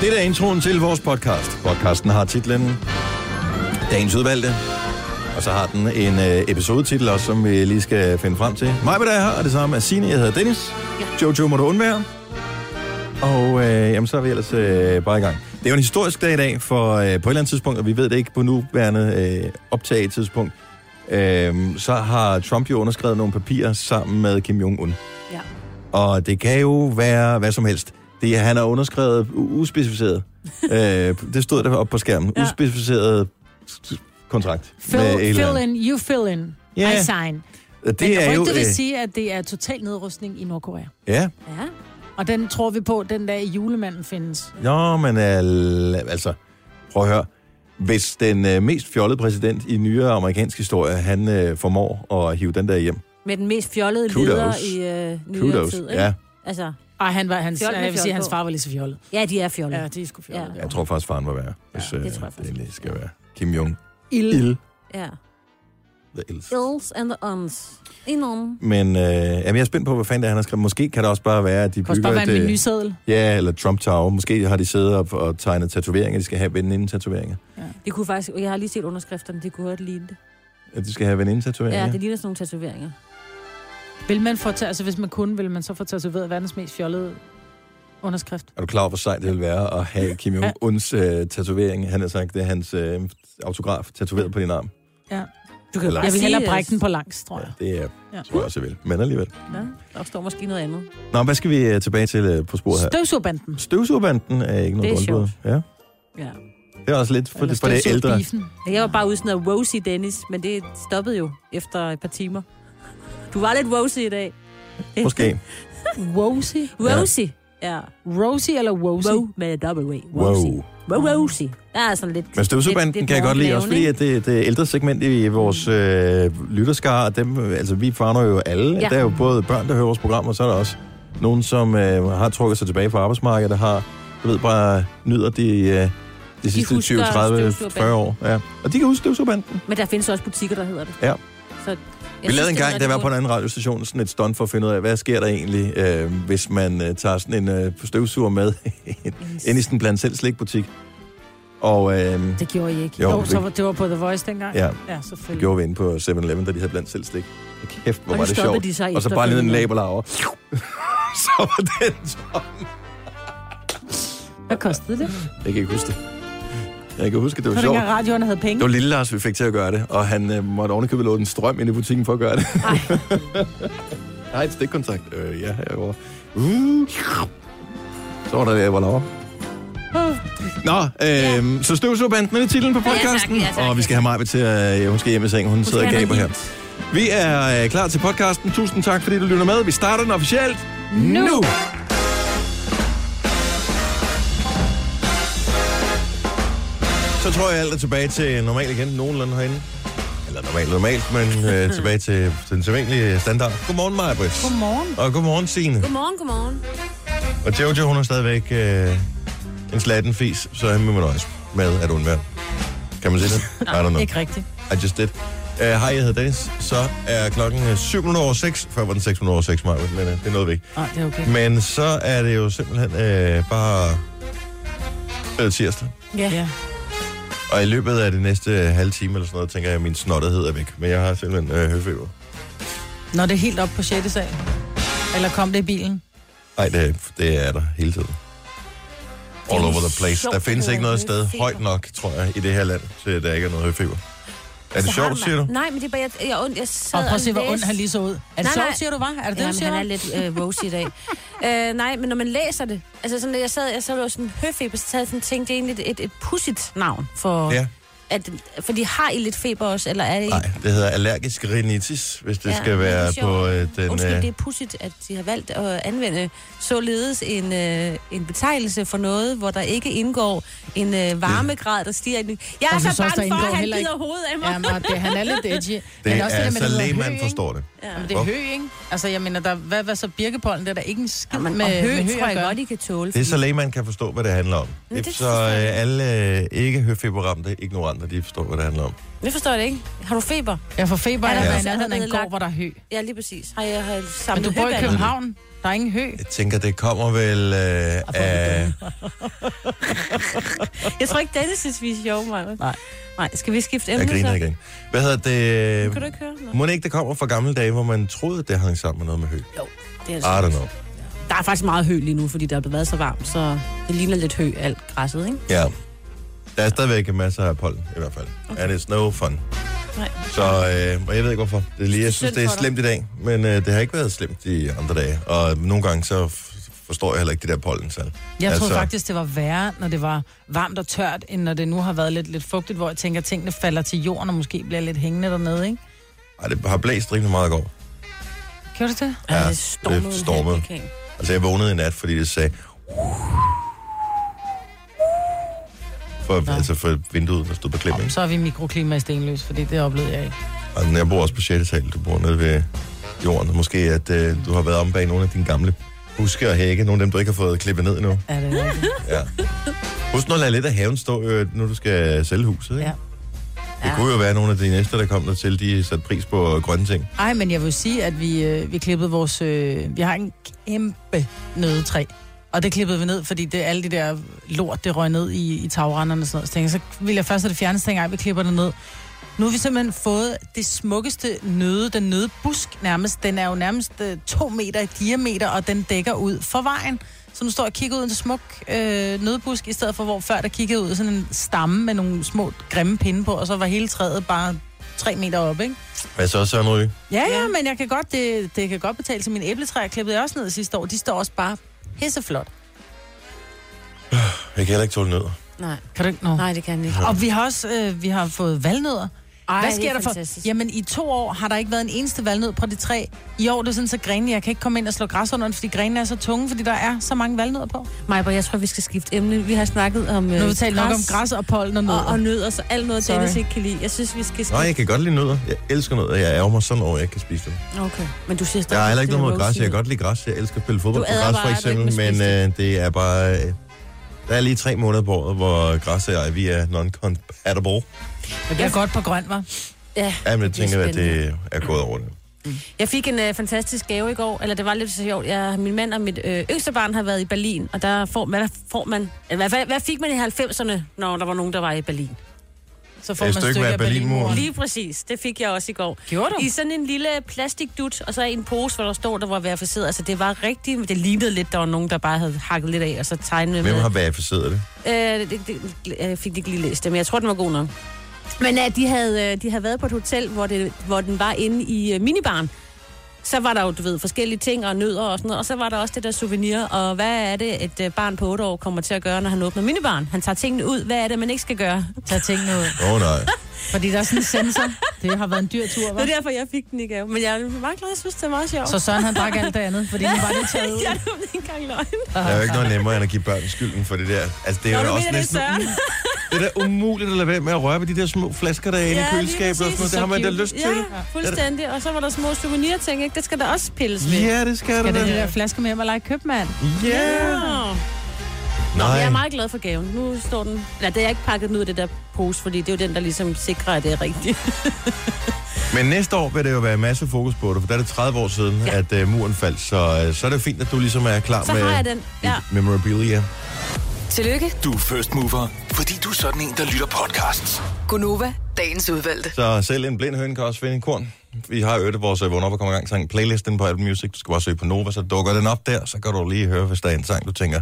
Det er introen til vores podcast. Podcasten har titlen Dagens Udvalgte. Og så har den en øh, episodetitel også, som vi lige skal finde frem til. Mig dig her, og det samme er Signe. Jeg hedder Dennis. Ja. Jojo må du undvære. Og øh, jamen, så er vi ellers øh, bare i gang. Det er jo en historisk dag i dag, for øh, på et eller andet tidspunkt, og vi ved det ikke på nuværende øh, optag tidspunkt, øh, så har Trump jo underskrevet nogle papirer sammen med Kim Jong-un. Ja. Og det kan jo være hvad som helst. Det, han har underskrevet uspecificeret. øh, det stod der oppe på skærmen. Ja. Uspecificeret kontrakt. Fill, fill in, you fill in. Ja. I sign. Det Men er jo... rygtet vil øh, sige, at det er total nedrustning i Nordkorea. Ja. Ja. Og den tror vi på, den dag julemanden findes. Nå, men øh, altså... Prøv at høre. Hvis den øh, mest fjollede præsident i nyere amerikansk historie, han øh, formår at hive den der hjem. Med den mest fjollede Kudos. leder i øh, nyere Kudos. tid. Ikke? Ja, Altså, Og han var, hans, jeg vil sige, hans far var lige så fjollet. ja, de er fjollede. Ja, de er sgu fjollet. Ja. jeg tror faktisk, faren var værre. Hvis Ja, øh, det tror jeg det egentlig skal være. Kim Jong. Ild. Il. Ja. The Ils. Ills and the uns. Enorm. Men øh, jamen, jeg er spændt på, hvad fanden det er, han har skrevet. Måske kan det også bare være, at de Det kan bygger bare være en et... øh. Ja, eller Trump Tower. Måske har de siddet op og tegnet tatoveringer. De skal have veninde-tatoveringer. det kunne faktisk... Jeg har lige set underskrifterne, det kunne godt ligne det. At de skal have veninde-tatoveringer. Ja, det ligner sådan nogle tatoveringer. Vil man få, altså hvis man kunne, vil man så få tatoveret verdens mest fjollede underskrift? Er du klar over, hvor sejt det vil være at have Kim Jong-uns øh, tatovering? Han har sagt, det er hans øh, autograf tatoveret på din arm. Ja. Du kan Eller- Jeg vil hellere brække den på langs, tror jeg. Ja, det er, Ja. tror jeg også, jeg vil. Men alligevel. Ja, der står måske noget andet. Nå, hvad skal vi øh, tilbage til øh, på sporet her? Støvsugerbanden. Støvsugerbanden er ikke noget Det er. Ja. Ja. Det er også lidt for, Eller det, for det ældre. Jeg var bare ude sådan noget rosy, Dennis, men det stoppede jo efter et par timer. Du var lidt rosy i dag. Måske. Wosy. Rosy. Ja. Rosy eller Wosy? Wow med W. Wow. Rosy. Wow, rosy. Der er sådan lidt... Men lidt kan jeg godt lide, også fordi at det, det ældre segment i vores øh, lytterskare, og dem, altså vi favner jo alle. Ja. Ja. Der er jo både børn, der hører vores program, og så er der også nogen, som øh, har trukket sig tilbage fra arbejdsmarkedet, der har, du ved, bare nyder de, øh, de sidste husker 20, 30, 40 støvsugerbanden. år. Ja. Og de kan huske støvsugerbanden. ikke? Men der findes også butikker, der hedder det. Ja. Så jeg Vi lavede en det gang, da jeg var på en anden radiostation, sådan et stunt for at finde ud af, hvad sker der egentlig, øh, hvis man øh, tager sådan en øh, støvsuger med ind i sådan en blandt selv slikbutik. Og øh, Det gjorde I ikke. Jo, Jo, det- så var, det var på The Voice dengang? ja, Ja, det selvfølgelig. gjorde vi inde på 7-Eleven, da de havde blandt selv slik. Kæft, hvor Og var det sjovt. de så Og så bare lige en laberlaver. så var den tom. Hvad kostede det? Jeg kan ikke huske det. Jeg kan huske, det var Var det sjovt. dengang radioerne havde Det penge? var lille Lars, vi fik til at gøre det, og han øh, måtte ovenikøbet låne en strøm ind i butikken for at gøre det. Ej. Jeg har et stikkontakt. Øh, ja, herovre. Uh. Så var der det, hvor laver. Nå, øh, så støvsugerbanden er titlen på Ja, tak, podcasten, ja, tak, og vi skal have mig til at øh, hun skal hjem i seng. Hun, sidder og gaber her. Vi er øh, klar til podcasten. Tusind tak, fordi du lytter med. Vi starter den officielt nu. nu. Så tror jeg, alt er tilbage til normal igen. Nogenlunde herinde. Eller normalt, normalt, men øh, tilbage til den sædvanlige standard. Godmorgen, Maja Godmorgen. Og godmorgen, Signe. Godmorgen, godmorgen. Og Jojo, hun er stadigvæk øh, en slatten fis, så han må nøjes med at undvære. Kan man sige det? I don't know. Ikke rigtigt. I just did. Uh, hej, jeg hedder Dennis. Så er klokken øh, 7 minutter over 6. Før var den 6 minutter over 6, Maja, men uh, det nåede vi ikke. Nej, det er okay. Men så er det jo simpelthen uh, bare øh, tirsdag. Ja. ja. Og i løbet af det næste halve time eller sådan noget, tænker jeg, at min snottethed er væk. Men jeg har simpelthen øh, høfeber. Når det er helt op på 6. sal. Eller kom det i bilen? Nej, det, det er der hele tiden. All over the place. Der findes ikke noget sted højt nok, tror jeg, i det her land, til at der ikke er noget høfeber. Er det Så sjovt, siger du? Nej, men det er bare, jeg, jeg, jeg, jeg sad Og prøv at se, hvor ond han lige så ud. Er det Nej, sjovt, siger du, var? Er det det, Jamen, du siger? han er lidt øh, rosy i dag. øh, nej, men når man læser det, altså sådan, jeg sad, jeg sad og sådan høfeber, så havde jeg sådan tænkt, det er egentlig et, et, et pudsigt navn for, Ja. At, for de har I lidt feber også, eller er det Nej, det hedder allergisk rhinitis, hvis det Ja, skal det er være sjovt. på øh, den... Undskyld, øh, det er pudsigt, at de har valgt at anvende således en, øh, en betegnelse for noget, hvor der ikke indgår en øh, varmegrad, der stiger. Jeg er så også, bange for, at han heller ikke- bider hovedet af mig. Ja, men det, han er lidt edgy. det men er, også det så det hø, ikke? forstår det. Ja. Men det er hø, ikke? Altså, jeg mener, der, hvad, hvad så birkepollen? Det er der ikke en skid Ja, men, med, og hø, med hø tror jeg godt, I kan tåle. Det er så fordi- lægemand kan forstå, hvad det handler om. Men det så jeg øh, alle øh, ikke høfeberramte ignorante, de forstår, hvad det handler om. Jeg forstår det ikke. Har du feber? Jeg får feber, Er af der i er en gård, hvor der er hø. Ja, lige præcis. Har jeg har Men samlet du bor i? København. Der er ingen hø. Jeg tænker, det kommer vel øh, af... Jeg tror ikke, Dennis synes, vi er sjove, Maja. Nej. Nej, skal vi skifte Jeg emne griner så? igen. Hvad hedder det? Kan du ikke høre? Nå. Må det ikke, det kommer fra gamle dage, hvor man troede, det hang sammen med noget med hø? Jo, det er I det. don't know. Der er faktisk meget hø lige nu, fordi der er blevet været så varmt, så det ligner lidt hø, alt græsset, ikke? Ja. Der er stadigvæk masser af pollen, i hvert fald. Okay. And it's no fun. Nej. Så, øh, og jeg ved ikke hvorfor. Det er lige, jeg synes, det er slemt i dag, men øh, det har ikke været slemt de andre dage. Og nogle gange så forstår jeg heller ikke de der pollental. Jeg Altså- troede faktisk, det var værre, når det var varmt og tørt, end når det nu har været lidt, lidt fugtigt, hvor jeg tænker, at tingene falder til jorden og måske bliver lidt hængende dernede, ikke? Ej, det har blæst rimelig meget i går. Gjorde det det? Ja, Ja, det stormede. det en stormede. Altså, jeg vågnede i nat, fordi det sagde... For, Nå. altså for vinduet, der stod på klem? Så er vi mikroklima i Stenløs, fordi det oplevede jeg ikke. Og jeg bor også på 6. sal, du bor nede ved jorden. Måske at øh, du har været om bag nogle af dine gamle buske og hække, nogle af dem, du ikke har fået klippet ned endnu. Er det rigtigt? Ja. Husk nu at lade lidt af haven stå, øh, når du skal sælge huset, ikke? Ja. Det kunne jo være nogle af de næste, der kom der til, de satte pris på grønne ting. Ej, men jeg vil sige, at vi, øh, vi klippede vores... Øh, vi har en kæmpe nødetræ. Og det klippede vi ned, fordi det alle de der lort, det røg ned i, i tagrenderne og sådan noget. Så, tænkte jeg, så ville jeg først have det fjernet, så tænkte jeg, vi klipper det ned. Nu har vi simpelthen fået det smukkeste nøde, den nødebusk nærmest. Den er jo nærmest øh, to meter i diameter, og den dækker ud for vejen. Så nu står jeg og kigger ud en smuk øh, nødbusk, i stedet for hvor før der kiggede ud sådan en stamme med nogle små grimme pinde på, og så var hele træet bare tre meter op, ikke? Hvad så, Søren Ryge? Ja, ja, Ja. men jeg kan godt, det, det kan godt betale til mine æbletræer. Klippede jeg også ned sidste år. De står også bare pisseflot. Jeg kan heller ikke tåle nødder. Nej, Kan du ikke nej, det kan jeg ikke. Og vi har også øh, vi har fået valnødder. Ej, Hvad sker er der for? fantastisk. Jamen, i to år har der ikke været en eneste valnød på det træ. I år er det sådan, så grenene, jeg kan ikke komme ind og slå græs under den, fordi grenene er så tunge, fordi der er så mange valnødder på. Majbro, jeg tror, vi skal skifte emne. Vi har snakket om Nu øh, har vi talt nok om græs og pollen og nødder. og, og nødder, så alt noget, Sorry. Dennis ikke kan lide. Jeg synes, vi skal skifte. Nej, jeg kan godt lide nødder. Jeg elsker nødder. Jeg ærger mig sådan over, at jeg ikke kan spise dem. Okay, men du siger stadig... Jeg har heller ikke er noget mod græs. Jeg kan godt lide græs. Jeg elsker at spille fodbold Du på græs, for eksempel. Men øh, det er bare... Øh, der er lige tre måneder på året, hvor græs og jeg, vi er non-compatible. Det bliver godt på grøn, var. Ja, Jamen, jeg Det er tænker, at det er gået over det. Jeg fik en øh, fantastisk gave i går, eller det var lidt så sjovt. Jeg, min mand og mit øh, yngste barn har været i Berlin, og der får, hvad får man... Hvad, hvad fik man i 90'erne, når der var nogen, der var i Berlin? Så får man stykke stykke af Berlinmuren. Lige præcis, det fik jeg også i går. Gjorde du? I sådan en lille plastikdut, og så en pose, hvor der stod, der var verificeret. Altså, det var rigtigt, det lignede lidt, der var nogen, der bare havde hakket lidt af, og så tegnet Hvem med. har verificeret det? Øh, det, det, jeg fik ikke lige læst det, men jeg tror, den var god nok. Men at de havde, øh, de havde været på et hotel, hvor, det, hvor den var inde i øh, minibaren. Så var der jo, du ved, forskellige ting og nødder og sådan noget. Og så var der også det der souvenir. Og hvad er det, et øh, barn på 8 år kommer til at gøre, når han åbner minibaren? Han tager tingene ud. Hvad er det, man ikke skal gøre? Tager tingene ud. Åh oh, nej. Fordi der er sådan en sensor. Det har været en dyr tur, Det er hva'? derfor, jeg fik den i gave. Men jeg er meget glad, jeg synes, det er meget sjovt. Så Søren han drak alt det andet, fordi nu var det taget ud. ja, det var ikke engang løgn. Der er jo ikke noget nemmere, end at give børn skylden for det der. Altså, det er Nå, jo du også mener, det er næsten Søren? det er da umuligt at lade være med at røre ved de der små flasker, der er inde i Ja, lige køleskabet og sådan noget. Det har man da Så lyst til. Ja, fuldstændig. Og så var der små souvenir-ting, ikke? Det skal der også pilles ved. Ja, det skal Skal det det de da. der flasker med hjem og lege købmand? Ja. Nå. Nå, Nej. jeg er meget glad for gaven. Nu står den... Ja, det er ikke pakket ud af det der pose, fordi det er jo den, der ligesom sikrer, at det er rigtigt. Men næste år vil det jo være masse fokus på det, for der er det 30 år siden, ja. At uh, muren faldt. Så, uh, så er det fint, at du ligesom er klar Så med har jeg den. Ja. memorabilia. Tillykke, Du er first mover, fordi du er sådan en, der lytter podcasts. Gunova, dagens udvalgte. Så selv en blind høne kan også finde en korn. Vi har det vores uh, vågn op og kommer i gang sang playlisten på Apple Music. Du skal bare søge på Nova, så dukker den op der. Så kan du lige høre, hvis der er en sang, du tænker,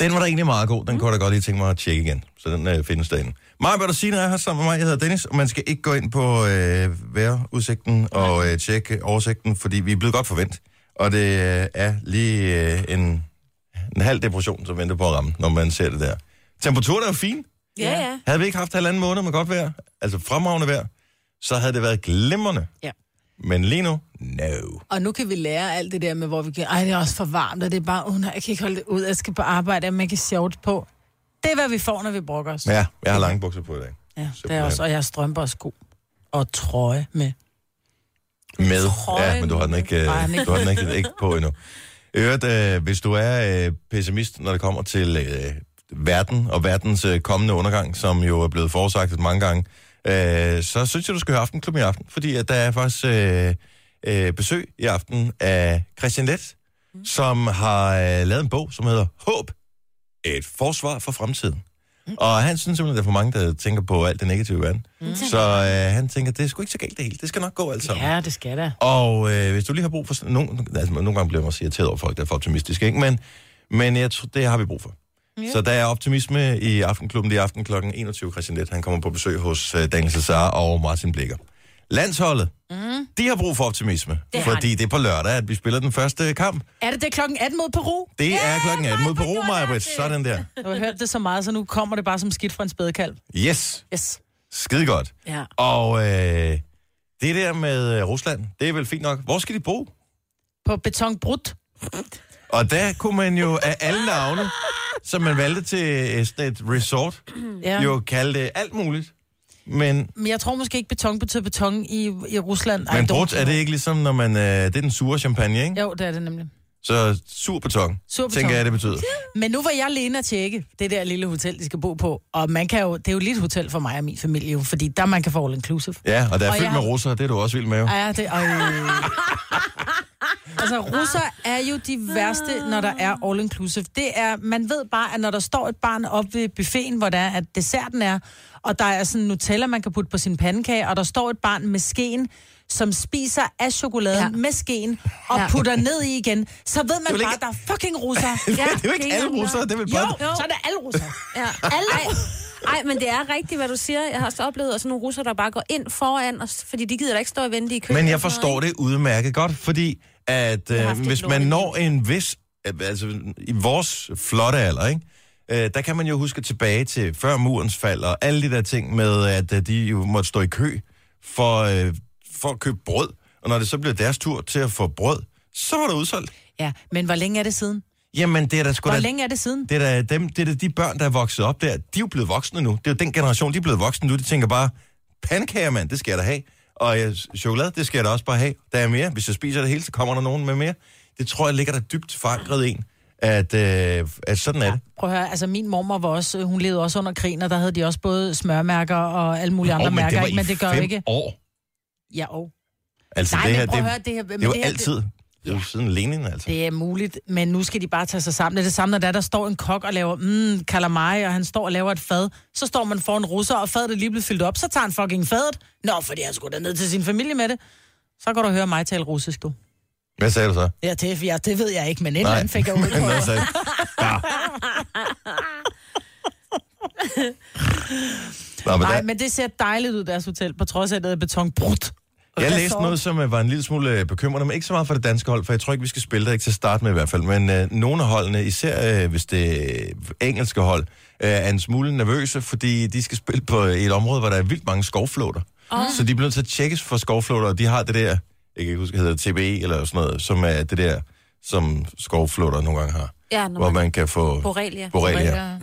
den var da egentlig meget god. Den kunne jeg da godt lige tænke mig at tjekke igen. Så den uh, findes derinde. Du siger, er her sammen med mig. Jeg hedder Dennis, og man skal ikke gå ind på øh, vejrudsigten og øh, tjekke oversigten, fordi vi er blevet godt forvent. Og det øh, er lige øh, en, en halv depression, som venter på at ramme, når man ser det der. Temperaturen er jo fin. Ja, ja. Havde vi ikke haft halvanden måned med godt vejr, altså fremragende vejr, så havde det været glimrende. Ja. Men lige nu, no. Og nu kan vi lære alt det der med, hvor vi kan, ej, det er også for varmt, og det er bare, oh, nej, jeg kan ikke holde det ud, jeg skal på arbejde, og man kan shorts på. Det er, hvad vi får, når vi brokker os. Ja, jeg har lange bukser på i dag. ja det er også, og jeg har strømper og sko. Og trøje med. Med. Trøjen. Ja, men du har den ikke, øh, Nej, ikke. du har den ikke, ikke på endnu. Øvrigt, øh, hvis du er øh, pessimist, når det kommer til øh, verden og verdens øh, kommende undergang, som jo er blevet forudsagt mange gange, øh, så synes jeg, du skal høre Aftenklubben i aften, fordi at der er faktisk øh, øh, besøg i aften af Christian Let, mm. som har øh, lavet en bog, som hedder Håb, et forsvar for fremtiden. Mm. Og han synes simpelthen, at der er for mange, der tænker på alt det negative i verden. Mm. Så øh, han tænker, det er sgu ikke så galt det hele. Det skal nok gå alt sammen. Ja, det skal da. Og øh, hvis du lige har brug for... Nogle, altså, nogle gange bliver man også irriteret over folk, der er for optimistiske, ikke? Men, men jeg tror, det har vi brug for. Ja. Så der er optimisme i Aftenklubben. Det er aften kl. 21. Christian Let, han kommer på besøg hos øh, Daniel Cesar og Martin Blikker. Landsholdet, mm. de har brug for optimisme, Det fordi det er på lørdag, at vi spiller den første kamp. Er det det klokken 18 mod Peru? Det er klokken 18 mod Peru, Majbrit. Sådan der. Du har hørt det så meget, så nu kommer det bare som skidt fra en spædekalv. Yes, Yes. skide godt. Ja. Og øh, det der med øh, Rusland, det er vel fint nok. Hvor skal de bo? På betonbrud. Og der kunne man jo af alle navne, som man valgte til sådan et resort, Ja. jo kalde det alt muligt. Men, Men jeg tror måske ikke, beton betyder beton i, i Rusland. Men brut, er det ikke ligesom, når man... Øh, det er den sure champagne, ikke? Jo, det er det nemlig. Så sur beton, Sur beton. tænker jeg, det betyder. Men nu var jeg alene at tjekke det der lille hotel, de skal bo på. Og man kan jo, det er jo lidt hotel for mig og min familie, jo, fordi der man kan få all inclusive. Ja, og der er Og fyldt jeg med russere, det er du også vild med, jo. Ja, det øh. Altså, russer er jo de værste, når der er all inclusive. Det er, man ved bare, at når der står et barn op ved buffeten, hvor der er, at desserten er, og der er sådan Nutella, man kan putte på sin pandekage, og der står et barn med skeen, som spiser af chokoladen Ja. med skeen, og Ja. putter ned i igen, så ved man bare, ikke- at der er fucking russer. Ja, det er jo ikke alle russere, det er vel Jo, bare... så er det alle russer. Ja. Alle. Ej, men det er rigtigt, hvad du siger. Jeg har også oplevet at sådan nogle russer, der bare går ind foran, os, fordi de gider da ikke stå og vente i køen. Men jeg forstår det udmærket godt, fordi at øh, hvis man når en vis, øh, altså i vores flotte alder, ikke? Øh, der kan man jo huske tilbage til før murens fald og alle de der ting med, at øh, de jo måtte stå i kø for, øh, for at købe brød. Og når det så blev deres tur til at få brød, så var der udsolgt. Ja, men hvor længe er det siden? Jamen, det er da sgu Hvor da... længe er det siden? Det er da dem, det er da de børn, der er vokset op der. De er jo blevet voksne nu. Det er jo den generation, de er blevet voksne nu. De tænker bare, pandekager, mand, det skal jeg da have. Og øh, chokolade, det skal jeg da også bare have. Der er mere. Hvis jeg spiser det hele, så kommer der nogen med mere. Det tror jeg ligger der dybt forankret en, at, øh, at sådan er det. Prøv at høre, altså min mormor var også, hun levede også under krigen, og der havde de også både smørmærker og alle mulige andre Åh, mærker, var ikke? i men det gør fem ikke. år. Ja, og. Altså, Nej, det her, men prøv det, at høre, det her... det jo altid. Det jo siden Lenin, altså. Det er muligt, men nu skal de bare tage sig sammen. Det er det samme, når der, der står en kok og laver mm, calamari, og han står og laver et fad. Så står man for en russer, og fadet er lige blevet fyldt op. Så tager han fucking fadet. Nå, fordi han skulle da ned til sin familie med det. Så kan du høre mig tale russisk, du. Hvad sagde du så? Ja, det, ja, det ved jeg ikke, men et eller andet fik jeg ud på. Ja. Nå, men Nej, der, men det ser dejligt ud, deres hotel, på trods af, at det er betonbrudt. Jeg læste noget, som øh, var en lille smule øh, bekymrende, men ikke så meget for det danske hold, for jeg tror ikke, vi skal spille der, ikke til at starte med i hvert fald. Men øh, nogle af holdene, især øh, hvis det er engelske hold, øh, er en smule nervøse, fordi de skal spille på øh, et område, hvor der er vildt mange skovflåter. Oh. Så de bliver nødt til at tjekkes for skovflåter, og de har det der, jeg kan ikke huske, hedder TBE eller sådan noget, som er det der, som skovflåter nogle gange har. Ja, når hvor man- man kan få... Borrelia. Borrelia,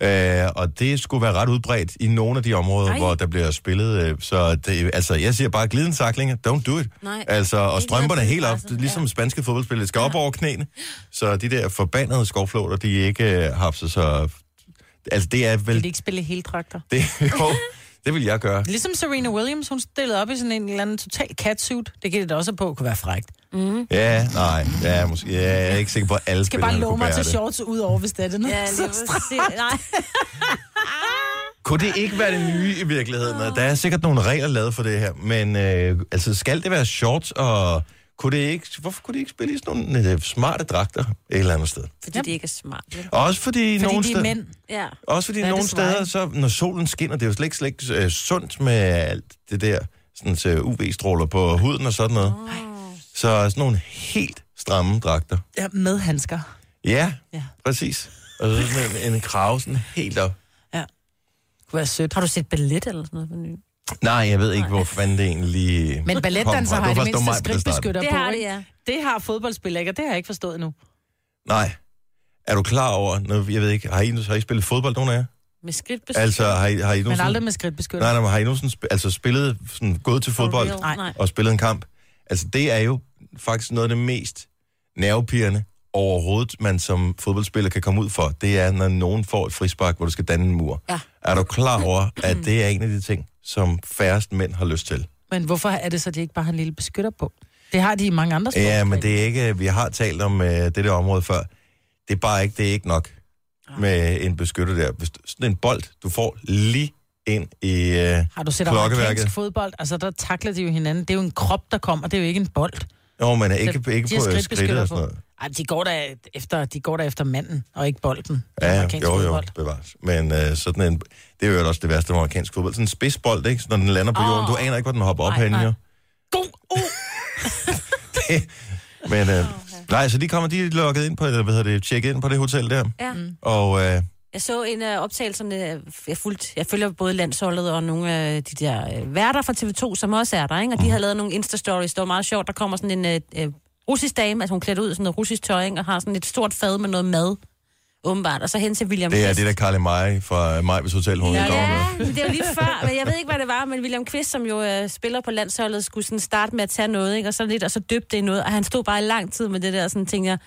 ja. Øh, og det skulle være ret udbredt i nogle af de områder, Ej. hvor der bliver spillet. Øh, så det, altså, jeg siger bare, glidensaklinger, don't do it. Nej. Altså, og strømperne helt op, ligesom ja. spanske fodboldspillere, skal op over knæene. Så de der forbandede skovflåter, de ikke øh, har haft så... Altså, det er Vil vel... de ikke spille hele dragter? Det, jo, det vil jeg gøre. Ligesom Serena Williams, hun stillede op i sådan en eller anden total catsuit. Det kan det da også på, kunne være frægt. Ja, nej, ja, måske, ja, jeg er ikke sikker på, at alle Skal bare love mig til det. shorts ud over, hvis det er det. Ja, lige Så præcis. Nej. Kunne det ikke være det nye i virkeligheden? Der er sikkert nogle regler lavet for det her, men øh, altså, skal det være shorts, og kunne det ikke, hvorfor kunne de ikke spille i sådan nogle øh, smarte dragter et eller andet sted? Fordi det ikke er smart. vel? Også fordi, Fordi nogle de er steder, mænd. Ja. også fordi That nogle steder, så, når solen skinner, det er jo slet ikke, slet ikke øh, sundt med alt det der sådan, så UV-stråler på huden og sådan noget. Oh. Så sådan nogle helt stramme dragter. Ja, med handsker. Ja, Ja. præcis. Og så sådan en, en krav sådan helt op. Ja. Kunne være sødt. Har du set ballet eller sådan noget for ny? Nej, jeg ved ikke, hvor fanden det egentlig Men balletdanser har det mindste mig på det start. skridtbeskytter Det på, har det, ikke? ja. Det har fodboldspillere ikke, og det har jeg ikke forstået endnu. Nej. Er du klar over, når, jeg ved ikke, har I, har I spillet fodbold, nogen af jer? Med skridtbeskytter. Altså, har I, har I Men nogensinde... aldrig med skridtbeskytter. Nej, nej, men har I nogensinde sp- altså, spillet, sådan, gået til fodbold. Nej. og spillet en kamp? Altså, det er jo faktisk noget af det mest nervepirrende overhovedet, man som fodboldspiller kan komme ud for. Det er, når nogen får et frispark, hvor du skal danne en mur. Ja. Er du klar over, at det er en af de ting, som færrest mænd har lyst til? Men hvorfor er det så, at de ikke bare har en lille beskytter på? Det har de i mange andre Ja, men sportsgrene. det er ikke, vi har talt om øh, det der område før. Det er bare ikke, det er ikke nok med en beskytter der. Hvis sådan en bold, du får lige ind i øh, Har du set amerikansk fodbold? Altså, der takler de jo hinanden. Det er jo en krop, der kommer. Det er jo ikke en bold. Jo, men ikke, ikke på øh, skridtet og sådan noget. Ej, de går da efter, de går da efter manden, og ikke bolden. Ja, jo, jo, fodbold. bevares. Men øh, sådan en, det er jo også det værste med amerikansk fodbold. Sådan en spidsbold, ikke? Så når den lander på Åh. jorden, du aner ikke, hvor den hopper op Nej, nej. jo. God, uh. Men øh, nej, så de kommer, de er logget ind på, eller hvad hedder det, tjekket ind på det hotel der. Ja. Og øh, Jeg så en af optagelserne, jeg, fulgt, jeg følger både landsholdet og nogle af de der øh, værter fra TV2, som også er der, ikke? og de har lavet nogle Insta-stories, det var meget sjovt, der kommer sådan en øh, øh, russisk dame, altså hun klædt ud i sådan noget russisk tøj, ikke? og har sådan et stort fad med noget mad, åbenbart, og så hen til William det er Kvist. det der Karli Mai fra Majvis Hotel, hun Ja, ja, med. det er jo lige før, men jeg ved ikke, hvad det var, men William Kvist, som jo øh, spiller på landsholdet, skulle sådan starte med at tage noget, ikke? og så lidt, og så døbte det i noget, og han stod bare i lang tid med det der, og sådan tænker jeg,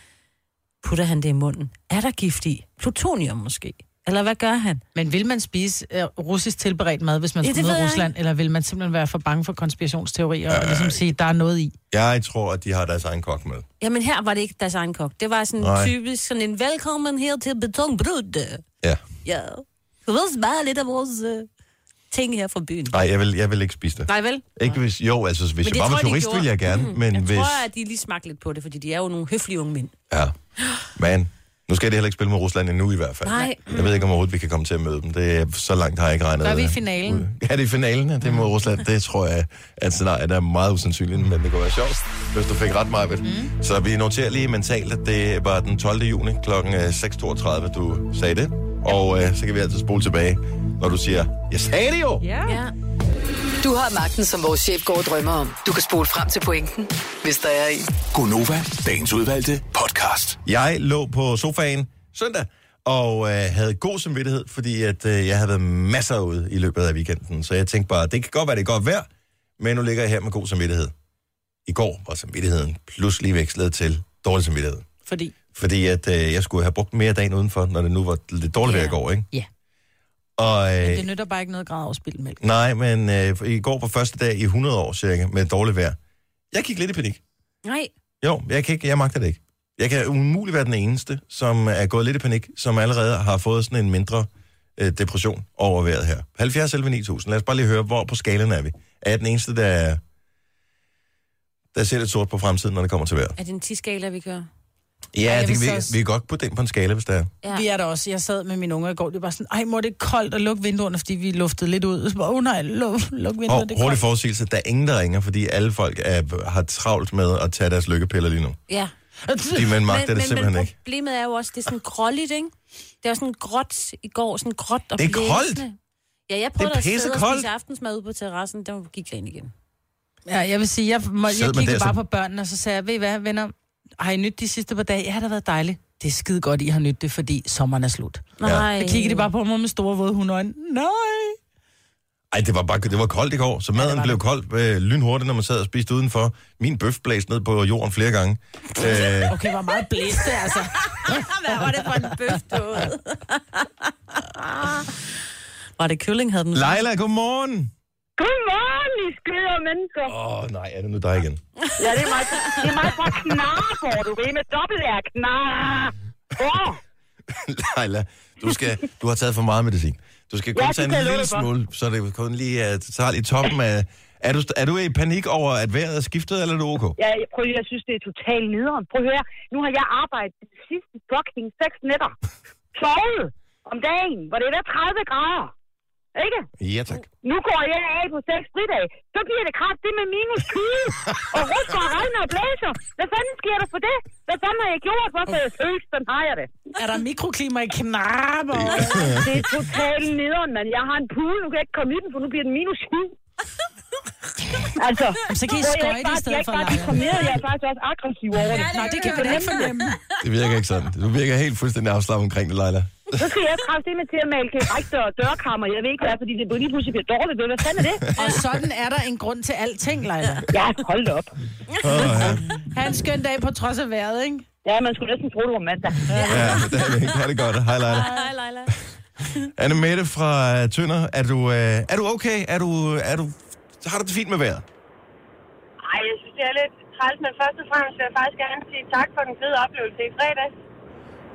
putter han det i munden? Er der gift i? Plutonium måske? Eller hvad gør han? Men vil man spise uh, russisk tilberedt mad, hvis man Ja, jeg Rusland? Eller vil man simpelthen være for bange for konspirationsteorier og ligesom sige, der er noget i? Jeg tror, at de har deres egen kok med. Jamen her var det ikke deres egen kok. Det var sådan Nej. typisk sådan en velkommen her til betonbrud. Ja. Ja. Du ved smage lidt af vores uh, ting her fra byen. Nej, jeg vil, jeg vil ikke spise det. Nej vel? Ikke hvis, jo, altså hvis Men jeg var med turist, ville jeg gerne, Mm. men jeg hvis... tror, at de lige smagte lidt på det, fordi de er jo nogle høflige unge mænd. Ja, men nu skal jeg heller ikke spille med Rusland endnu i hvert fald. Nej. Jeg ved ikke, om overhovedet vi kan komme til at møde dem. Det er, så langt har jeg ikke regnet. Gør vi i øh, finalen? Ja, det er i finalen, det er mod Rusland. Det tror jeg, at scenariet er meget usandsynligt, men det kunne være sjovt, hvis du fik ret meget mm. Så vi noterer lige mentalt, at det var den 12. juni kl. 6.32, du sagde det. Og øh, så kan vi altid spole tilbage, når du siger, jeg sagde det jo! Ja. Ja. Du har magten, som vores chef går og drømmer om. Du kan spole frem til pointen, hvis der er en. Gonova, dagens udvalgte podcast. Jeg lå på sofaen søndag og øh, havde god samvittighed, fordi at, øh, jeg havde været masser ude i løbet af weekenden. Så jeg tænkte bare, det kan godt være, det er godt vejr, men nu ligger jeg her med god samvittighed. I går var samvittigheden pludselig vekslet til dårlig samvittighed. Fordi, Fordi at øh, jeg skulle have brugt mere dagen udenfor, når det nu var lidt dårligt vejr i går, ikke? Ja. Og, øh, det nytter bare ikke noget grad afspildt mælk. nej, men øh, i går var første dag i 100 år cirka med dårligt vejr. Jeg gik lidt i panik. Nej. Jo, jeg, kan ikke, jeg magter det ikke. Jeg kan umuligt være den eneste, som er gået lidt i panik, som allerede har fået sådan en mindre øh, depression over vejret her. 70 11 9000. Lad os bare lige høre, hvor på skalen er vi. Er jeg den eneste, der, der ser lidt sort på fremtiden, når det kommer til vejret? Er det en 10-skala, vi kører? Ja, jeg det vi, også- vi kan godt putte den på en skala, hvis der er. Ja. Vi er der også. Jeg sad med mine unger i går. Det var sådan, ej mor, det er koldt at lukke vinduerne, fordi vi luftede lidt ud. Så bare, oh nej, luk, luk vinduerne, Og det er hurtig forudsigelse, der er ingen, der ringer, fordi alle folk er, har travlt med at tage deres lykkepiller lige nu. Ja. Fordi man magter det men, simpelthen men ikke. problemet er jo også, det er sådan gråligt, ikke? Det var sådan gråt i går, sådan gråt og Det er koldt. Ja, jeg prøvede Det er at sidde og spise aftensmad ude på terrassen, der gik jeg ind igen. Ja, jeg vil sige, jeg, må, jeg kiggede bare så- på børnene, og så sagde jeg, ved I hvad, venner, har I nyt de sidste par dage? Ja, det har været dejligt. Det er skide godt, I har nyt det, fordi sommeren er slut. Nej. Jeg kiggede de bare på mig med store våde hundeøjne. Nej. Ej, det var bare det var koldt i går, så maden var blev det. kold øh, lynhurtigt, når man sad og spiste udenfor. Min bøf blæste ned på jorden flere gange. Øh, Okay, hvor meget blæste, altså. Hvad var det for en bøf, du Var det kylling, havde den? Leila, godmorgen! Godmorgen, I skøre mennesker. Åh, oh, nej, er det nu dig igen? Ja, det er mig, det er mig fra Knarborg, du ved, med dobbelt R. Knar. Åh, Leila, du, skal, du har taget for meget medicin. Du skal kun Ja, tage det en lille smule, så det kun lige at tage i toppen af... Er du, er du i panik over, at vejret er skiftet, eller er du ok? ja, jeg, prøv lige, jeg synes, det er totalt nederen. Prøv at høre, nu har jeg arbejdet de sidste fucking seks nætter. Sovet om dagen, hvor det er 30 grader. Ikke? Ja, tak. Nu går jeg af på seks fridage. Så bliver det kraft det med minus 20. og rusker og regner og blæser. Hvad fanden sker der for det? Hvad fanden har jeg gjort? Hvorfor er jeg søgt? Sådan har jeg det. Er der mikroklima i knarber? Det er totalt nederen, mand. Jeg har en pool, nu kan jeg ikke komme i den, for nu bliver den minus 7. altså, Så kan I skøjte ikke i bare, stedet jeg er for ikke bare deprimeret, jeg er faktisk også aggressiv over det. Nej, det kan vi da ikke fornemme. Det virker ikke sådan. Du virker helt fuldstændig afslappet omkring det, Leila. Så skal jeg det med til at male kerægter og dørkammer. Jeg ved ikke hvad, fordi det lige pludselig bliver dårligt. Hvad fanden er det? Og sådan er der en grund til alting, Leila. Ja, hold da op. Oh, ja. Ha' en skøn dag på trods af vejret, ikke? Ja, man skulle næsten tro, det var mandag. ja, det er det ikke. Ha' det godt. Hej, Leila. Hej, Leila. Anne Mette fra øh, Tønder, er du, øh, er du okay? Er du, er du, har du det fint med vejret? Ej, jeg synes, det er lidt træls, men først og fremmest vil jeg faktisk gerne sige tak for den fede oplevelse i fredag.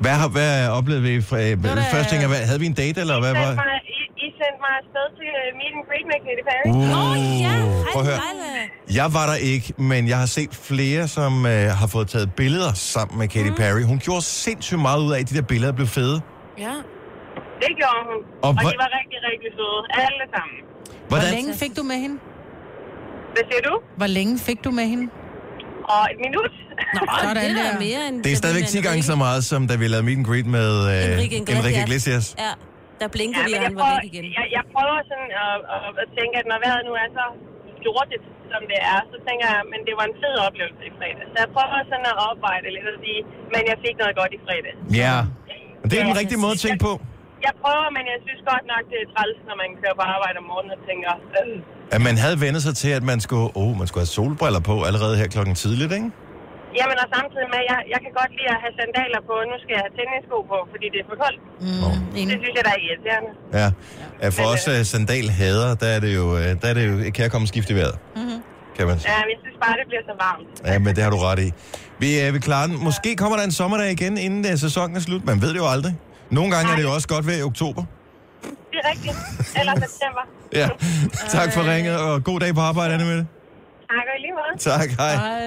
Hvad, har, hvad oplevede vi? Fra, var da- Først tænker jeg, hvad, havde vi en date, eller hvad var mig, I, I sendte mig afsted til øh, meet and greet med Katy Perry. Uh, Åh, ja. Hej, prøv at høre. Jeg var der ikke, men jeg har set flere, som øh, har fået taget billeder sammen med Katy Mm. Perry. Hun gjorde sindssygt meget ud af, at de der billeder blev fede. Ja. Det gjorde hun. Og Og, hvor- de var rigtig, rigtig søde. Alle sammen. Hvor Hvordan? længe fik du med hende? Hvad siger du? Hvor længe fik du med hende? Og et minut. Nå, Sådan det er mere end... Det er stadigvæk 10 gange så meget, som da vi lavede meet and greet med øh, Enrique Iglesias. Enrique Iglesias. Ja, der blinker Ja, vi, og jeg han var prøver, væk igen. jeg, jeg prøver sådan at, at, at tænke, at når vejret nu er så lortet, som det er, så tænker jeg, men det var en fed oplevelse i fredag. Så jeg prøver sådan at opveje det lidt og sige, men jeg fik noget godt i fredag. Ja, men det er den Ja, rigtige måde at tænke på. Jeg prøver, men jeg synes godt nok, det er træls, når man kører på arbejde om morgenen og tænker, øh. At man havde vendt sig til, at man skulle, oh, man skulle have solbriller på allerede her klokken tidligt, ikke? Jamen, og samtidig med, jeg, jeg kan godt lide at have sandaler på, og nu skal jeg have tennissko på, fordi det er for koldt. Mm, Det synes jeg, der er irriterende. Ja. ja for Men, os uh, sandalhader, der er det jo, uh, der er det jo kan jeg komme skift i vejret. Mhm. Kan man sige. Ja, men jeg synes bare, det bliver så varmt. Ja, men det har du ret i. Vi, uh, vi klarer den. Måske kommer der en sommerdag igen, inden uh, sæsonen er slut. Man ved det jo aldrig. Nogle gange er det jo også godt vejr i oktober. Det er rigtigt. Eller september. Ja. tak for ringet, og god dag på arbejde, Anne Mette. Tak, og lige måde. Tak, hej. Hej.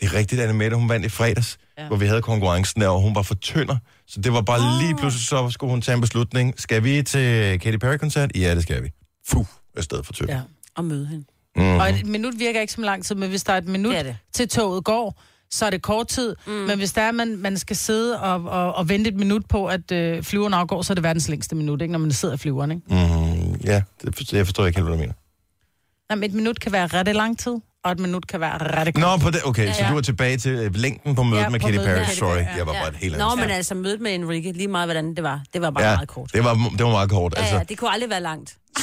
Det er rigtigt, Anne Mette, hun vandt i fredags, ja. Hvor vi havde konkurrencen der, og hun var for tynder. Så det var bare oh. lige pludselig, så skulle hun tage en beslutning. Skal vi til Katy Perry-koncert? Ja, det skal vi. Fuh, afsted for tynder. Ja. Og møde hende. Mm. Og et minut virker ikke som lang tid, men hvis der er et minut Det er det. til toget går, så er det kort tid. Mm. Men hvis der er, man, man skal sidde og, og, og vente et minut på, at øh, flyveren afgår, så er det verdens længste minut, ikke, når man sidder i flyveren. Ikke? Mm, ja, det forstår, jeg forstår ikke helt, hvad du mener. Nej, men et minut kan være ret lang tid, og et minut kan være ret kort. Nå, på det, okay, ja, Ja, så ja. du er tilbage til øh, længden på mødet Ja, med Katy med Perry. Katy Sorry, ja. jeg var bare et helt andet. Nå, men altså mødet med Enrique, lige meget hvordan det var. Det var bare ja, meget kort. Det var, det var meget kort. Ja, Altså, ja, det kunne aldrig være langt.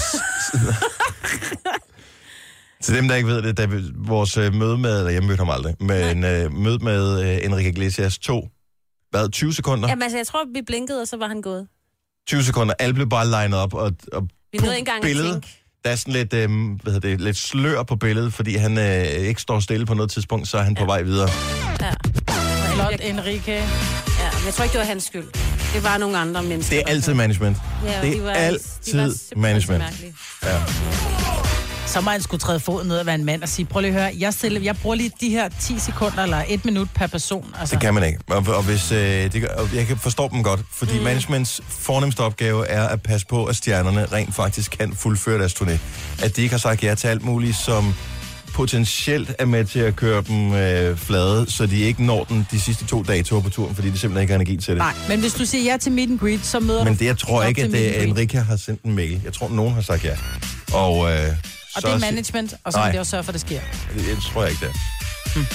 Til dem, der ikke ved det, da vi, vores øh, møde med, eller jeg mødte ham aldrig, men øh, møde med øh, Enrique Iglesias to, hvad, 20 sekunder? Jamen altså, jeg tror, vi blinkede, og så var han gået. 20 sekunder, alle blev bare legnet op, og, og Vi nåede ikke engang at billede. tænke. Der er sådan lidt, øh, hvad hedder det, lidt slør på billedet, fordi han øh, ikke står stille på noget tidspunkt, så er han på vej videre. Ja. Flot, Enrique. ja, men jeg tror ikke, det var hans skyld. Det var nogle andre mennesker. Det er altid management. Ja, det de er var, altid de var management. mærkelige. Ja. Så må han skulle træde foden ned og være en mand og sige, prøv lige at høre, jeg, stiller, jeg bruger lige de her 10 sekunder eller et minut per person. Altså, Det kan man ikke. Og, og hvis, øh, det, og jeg kan forstå dem godt, fordi mm. managements fornemmeste opgave er at passe på, at stjernerne rent faktisk kan fuldføre deres turné. At de ikke har sagt ja til alt muligt, som potentielt er med til at køre dem øh, flade, så de ikke når den de sidste to datoer på turen, fordi de simpelthen ikke har energi til det. Nej, men hvis du siger ja til meet and greet, så møder Men det, jeg tror ikke, at meet det. Enrique har sendt en mail. Jeg tror, nogen har sagt ja. Og, øh, Og så det er management, og så må det også sørge for, at det sker. Det, det tror jeg ikke, det er.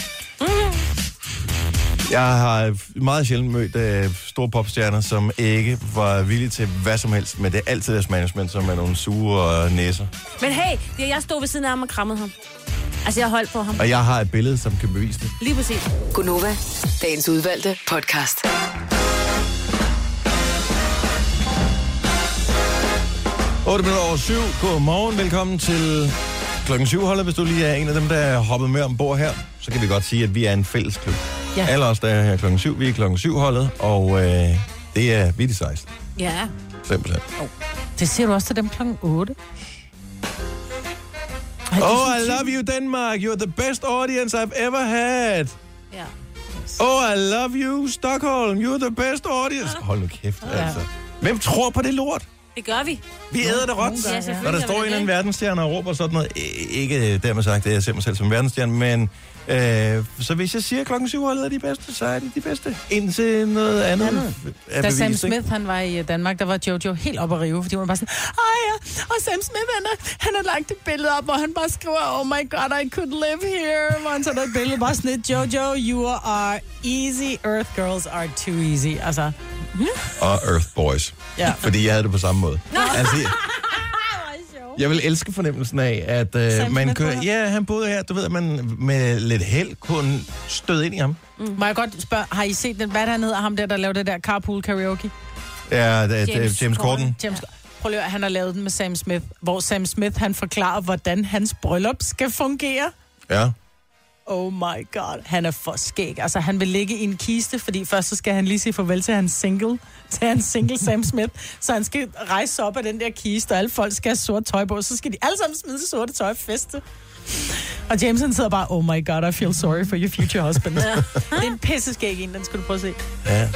Jeg har meget sjældent mødt øh, store popstjerner, som ikke var villige til hvad som helst, men det er altid deres management, som er nogle sure øh, næser. Men hey, det- jeg stod ved siden af ham og krammede ham. Altså, jeg holdt på ham. Og jeg har et billede, som kan bevise det. Lige præcis. Gunova, dagens udvalgte podcast. 8 minutter over 7. Godmorgen. Velkommen til klokken 7 holdet. Hvis du lige er en af dem, der er hoppet med ombord her, så kan vi godt sige, at vi er en fælles klub. Ja. Alle os, der er her klokken 7, vi er klokken 7 holdet, og øh, det er vi de 16. Ja. Simpelthen. Det siger du også til dem klokken 8. Ej, det er Oh, I love you, Denmark. You're the best audience I've ever had. Ja. Oh, I love you, Stockholm. You're the best audience. Hold nu kæft, altså. Hvem tror på det lort? Det gør vi. Vi æder det råt. Ja. Når der står en eller anden det. verdensstjerne og råber sådan noget, ikke dermed sagt, at jeg ser mig selv som verdensstjerne, men øh, så hvis jeg siger klokken syv holdet er de bedste, så er de de bedste. Indtil noget andet, Andet. er Da Sam bevist, ikke? Smith han var i øh, Danmark, der var Jojo helt op at rive, fordi hun var bare sådan, ej ja, og Sam Smith, han har, han har lagt et billede op, hvor han bare skriver, oh my god, I could live here, hvor han tager et billede, bare sådan et, Jojo, you are easy, Earth girls are too easy, altså, Og Earth Boys. ja. Fordi jeg havde det på samme måde. Altså, jeg, jeg vil elske fornemmelsen af, at øh, Sam man var- Ja, han boede her. Du ved, at man med lidt held kunne støde ind i ham. Må jeg godt spørge, har I set den, hvad er han hedder, ham der, der lavede det der carpool karaoke? Ja, det, James, James James Corden. Corden. James, prøv lige han har lavet den med Sam Smith, hvor Sam Smith, han forklarer, hvordan hans bryllup skal fungere. Ja. Oh my god, han er for skæg. Altså, han vil ligge i en kiste, fordi først så skal han lige sige farvel til hans single, til hans single Sam Smith. Så han skal rejse sig op af den der kiste, og alle folk skal have sort tøj på. Så skal de alle sammen smide det sorte tøj og feste. Og Jameson sidder bare, oh my god, I feel sorry for your future husband. det er en pisse skæg en, den skal du prøve at se. Ja.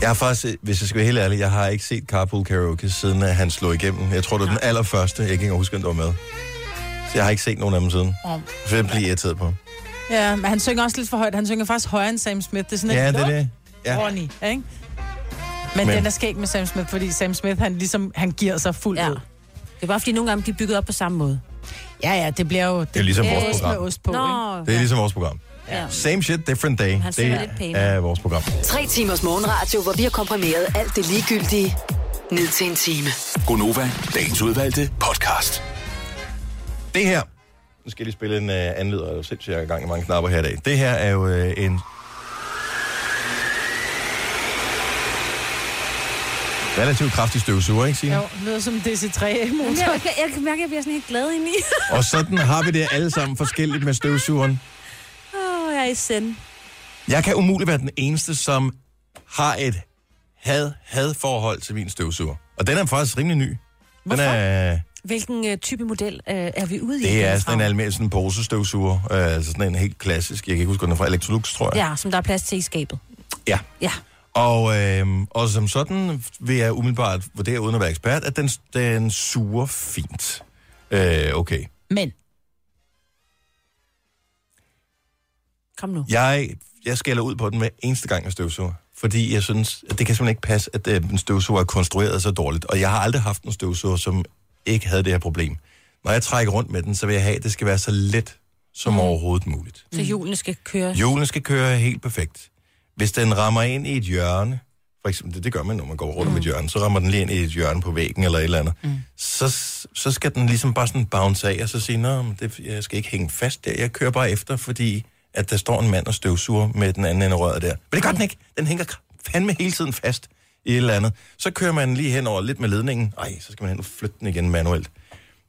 Jeg har faktisk, hvis jeg skal være helt ærlig, jeg har ikke set Carpool Karaoke, siden at han slog igennem. Jeg tror, det var den allerførste. Jeg kan ikke engang huske, om der var med. Så jeg har ikke set nogen af dem siden. Åh. For jeg bliver irriteret på. Ja, men han synger også lidt for højt. Han synger faktisk højere end Sam Smith. Det er sådan Ja, et det er det. Ja. Ronny, ikke? Men, Men- den er skæg med Sam Smith, fordi Sam Smith, han ligesom, han giver sig fuldt Ja. ud. Det er bare fordi, nogle gange de er bygget op på samme måde. Ja, ja, det bliver jo... Det, er ligesom vores program. med ost på, ikke? Nå, Det er ligesom vores program. ja. Same shit, different day. Han Det lidt er vores program. Tre timers morgenradio, hvor vi har komprimeret alt det ligegyldige ned til en time. Gonova, dagens udvalgte podcast. Det her, nu skal jeg lige spille en uh, anden lyd, og jeg er jo sindssygt jeg er i gang i mange knapper her i dag. Det her er jo uh, en... Relativt kraftig støvsuger, ikke Signe? Jo, lyder som en Jamen, DC3-motor. Jeg, jeg, jeg kan mærke, at jeg bliver sådan helt glad indeni. Og sådan har vi det alle sammen forskelligt med støvsugeren. Åh, jeg er i send. Jeg kan umuligt være den eneste, som har et had-had-forhold til min støvsuger. Og den er faktisk rimelig ny. Den er, Hvilken uh, type model uh, er vi ude i? det er sådan en almindelig sådan posestøvsuger. Øh, altså sådan en helt klassisk. Jeg kan ikke huske, den er fra Electrolux, tror jeg. Ja, som der er plads til i skabet. ja. Ja. Og, øh, og som sådan vil jeg umiddelbart vurdere, uden at være ekspert, at den, den suger fint. Øh, okay. Men, Kom nu. Jeg, jeg skælder ud på den med eneste gang, jeg støvsuger. Fordi jeg synes, at det kan simpelthen ikke passe, at øh, en støvsuger er konstrueret så dårligt. Og jeg har aldrig haft en støvsuger, som ikke havde det her problem. Når jeg trækker rundt med den, så vil jeg have, at det skal være så let som mm. overhovedet muligt. Så hjulene skal køre. Julen skal køre helt perfekt. Hvis den rammer ind i et hjørne, for eksempel, det, det gør man, når man går rundt om et hjørne, så rammer den lige ind i et hjørne på væggen eller et eller andet, mm. så, så skal den ligesom bare sådan bounce af, og så sige, men det, jeg skal ikke hænge fast der, jeg kører bare efter, fordi at der står en mand og støvsuger med den anden ende af røret der. Men det gør den ikke. Den hænger fandme hele tiden fast i et eller andet. Så kører man lige hen over lidt med ledningen. Ej, så skal man hen og flytte den igen manuelt.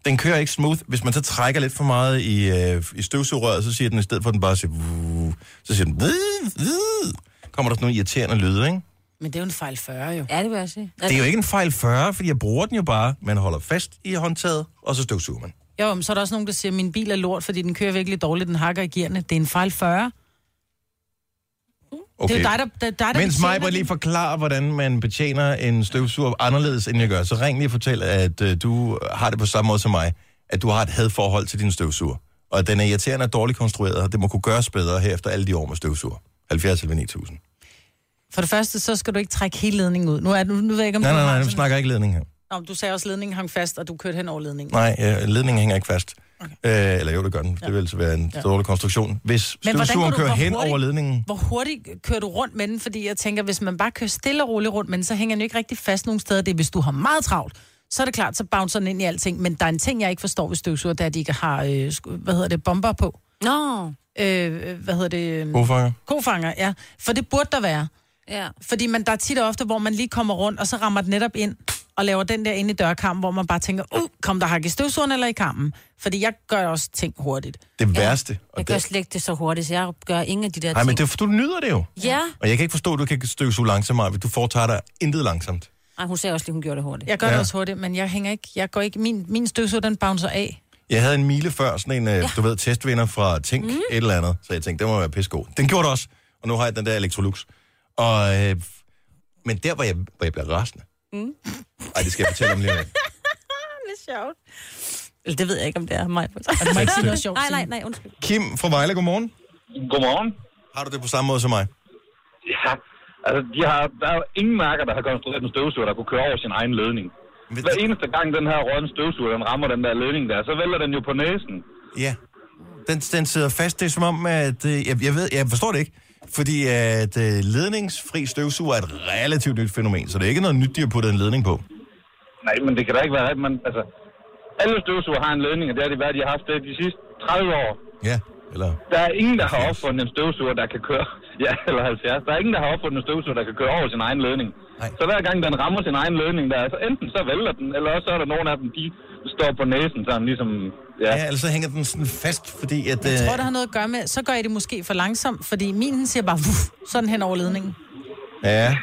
Den kører ikke smooth. Hvis man så trækker lidt for meget i, øh, i støvsugerøret, så siger den i stedet for, at den bare siger... "Vuh", Så siger den... "Vuh, vuh." Kommer der sådan nogle irriterende lyde, ikke? men det er jo en fejl 40, jo. Ja, det vil jeg sige. Det er jo ikke en fejl 40, fordi jeg bruger den jo bare. Man holder fast i håndtaget, og så støvsuger man. Jo, men så er der også nogen, der siger, at min bil er lort, fordi den kører virkelig dårligt, den hakker i gearne. Det er en fejl 40. Okay. Det er jo dig, der, der, der, Mens mig lige den. forklarer, hvordan man betjener en støvsuger anderledes, end jeg gør, så ring lige og fortæl, at øh, du har det på samme måde som mig, at du har et hadforhold til din støvsuger, og at den er irriterende og dårligt konstrueret, og det må kunne gøres bedre her efter alle de år med støvsuger. 70 eller 9000. For det første, så skal du ikke trække hele ledningen ud. Nu, er, nu, nu ved jeg ikke, om Nej, du nej, har nej, nu snakker jeg ikke ledning her. Nå, du sagde også, at ledningen hang fast, og du kørte hen over ledningen. Nej, øh, ledningen hænger ikke fast. Okay. Øh, eller jo, det gør den. Ja. Det vil altså være en Ja. dårlig konstruktion. Hvis støvsugeren kører hen hurtigt- over ledningen... Hvor hurtigt kører du rundt med den? Fordi jeg tænker, hvis man bare kører stille og roligt rundt med den, så hænger den jo ikke rigtig fast nogen steder. Det er, hvis du har meget travlt, så er det klart, så bouncer den ind i alting. Men der er en ting, jeg ikke forstår ved støvsuger, det er, at de ikke har, øh, hvad hedder det, bomber på. Nå, Øh, hvad hedder det? Øh, Hvorfor? kofanger, ja. For det burde der være. ja. Fordi man, der er tit og ofte, hvor man lige kommer rundt, og så rammer den netop ind og laver den der inde i dørkarmen, hvor man bare tænker, uh, kom der hak i støvsugeren eller i karmen? Fordi jeg gør også ting hurtigt. Det værste... og Jeg gør det, slet ikke det så hurtigt, så jeg gør ingen af de der nej, men ting. det er, for du nyder det jo. Ja. Og jeg kan ikke forstå, at du kan støvsuge langsommere, hvis du foretager dig intet langsomt. Ej, hun sagde også lige, hun gjorde det hurtigt. Jeg gør Ja. ja. det også hurtigt, men jeg hænger ikke, jeg går ikke, min, min støvsuger, den bouncer af. Jeg havde en mile før, sådan en, ja. du ved, testvinder fra Tink, mm. et eller andet. Så jeg tænkte, det må være pissegod. Den gjorde det også. Og nu har jeg den der Electrolux. Og, øh, men der, hvor jeg, hvor jeg bliver rasende. Mm. Ej, det skal jeg fortælle om lige lidt. Det er sjovt. Eller det ved jeg ikke, om det er mig. Og du må ikke sige noget sjovt. Nej, nej, nej, undskyld. Kim fra Vejle, godmorgen. Godmorgen. Har du det på samme måde som mig? Ja, altså de har, der er jo ingen mærker, der har konstrueret en støvsuger, der kunne køre over sin egen ledning. Ved- Hver eneste gang den her rådne støvsuger, den rammer den der ledning der, så vælter den jo på næsen. Ja. Den, den sidder fast. Det er som om, at... øh, Jeg, jeg, ved, jeg forstår det ikke. Fordi at øh, ledningsfri støvsuger er et relativt nyt fænomen, så det er ikke noget nyt, de har puttet en ledning på. Nej, men det kan da ikke være rigtigt. Men, altså, alle støvsuger har en ledning, og det har de været, de har haft det de sidste 30 år. Ja. Eller? Der er ingen, der har opfundet en støvsuger, der kan køre... Ja, eller 70. Der er ingen, der har opfundet en støvsuger, der kan køre over sin egen ledning. Nej. Så hver gang den rammer sin egen ledning, der, er, så enten så vælter den, eller også så er der nogle af dem, de står på næsen sådan ligesom... Ja, Ja, ellers så hænger den sådan fast, fordi at... Jeg tror, øh, det har noget at gøre med, så gør I det måske for langsomt, fordi min den siger bare vuff, sådan hen over ledningen. Ja,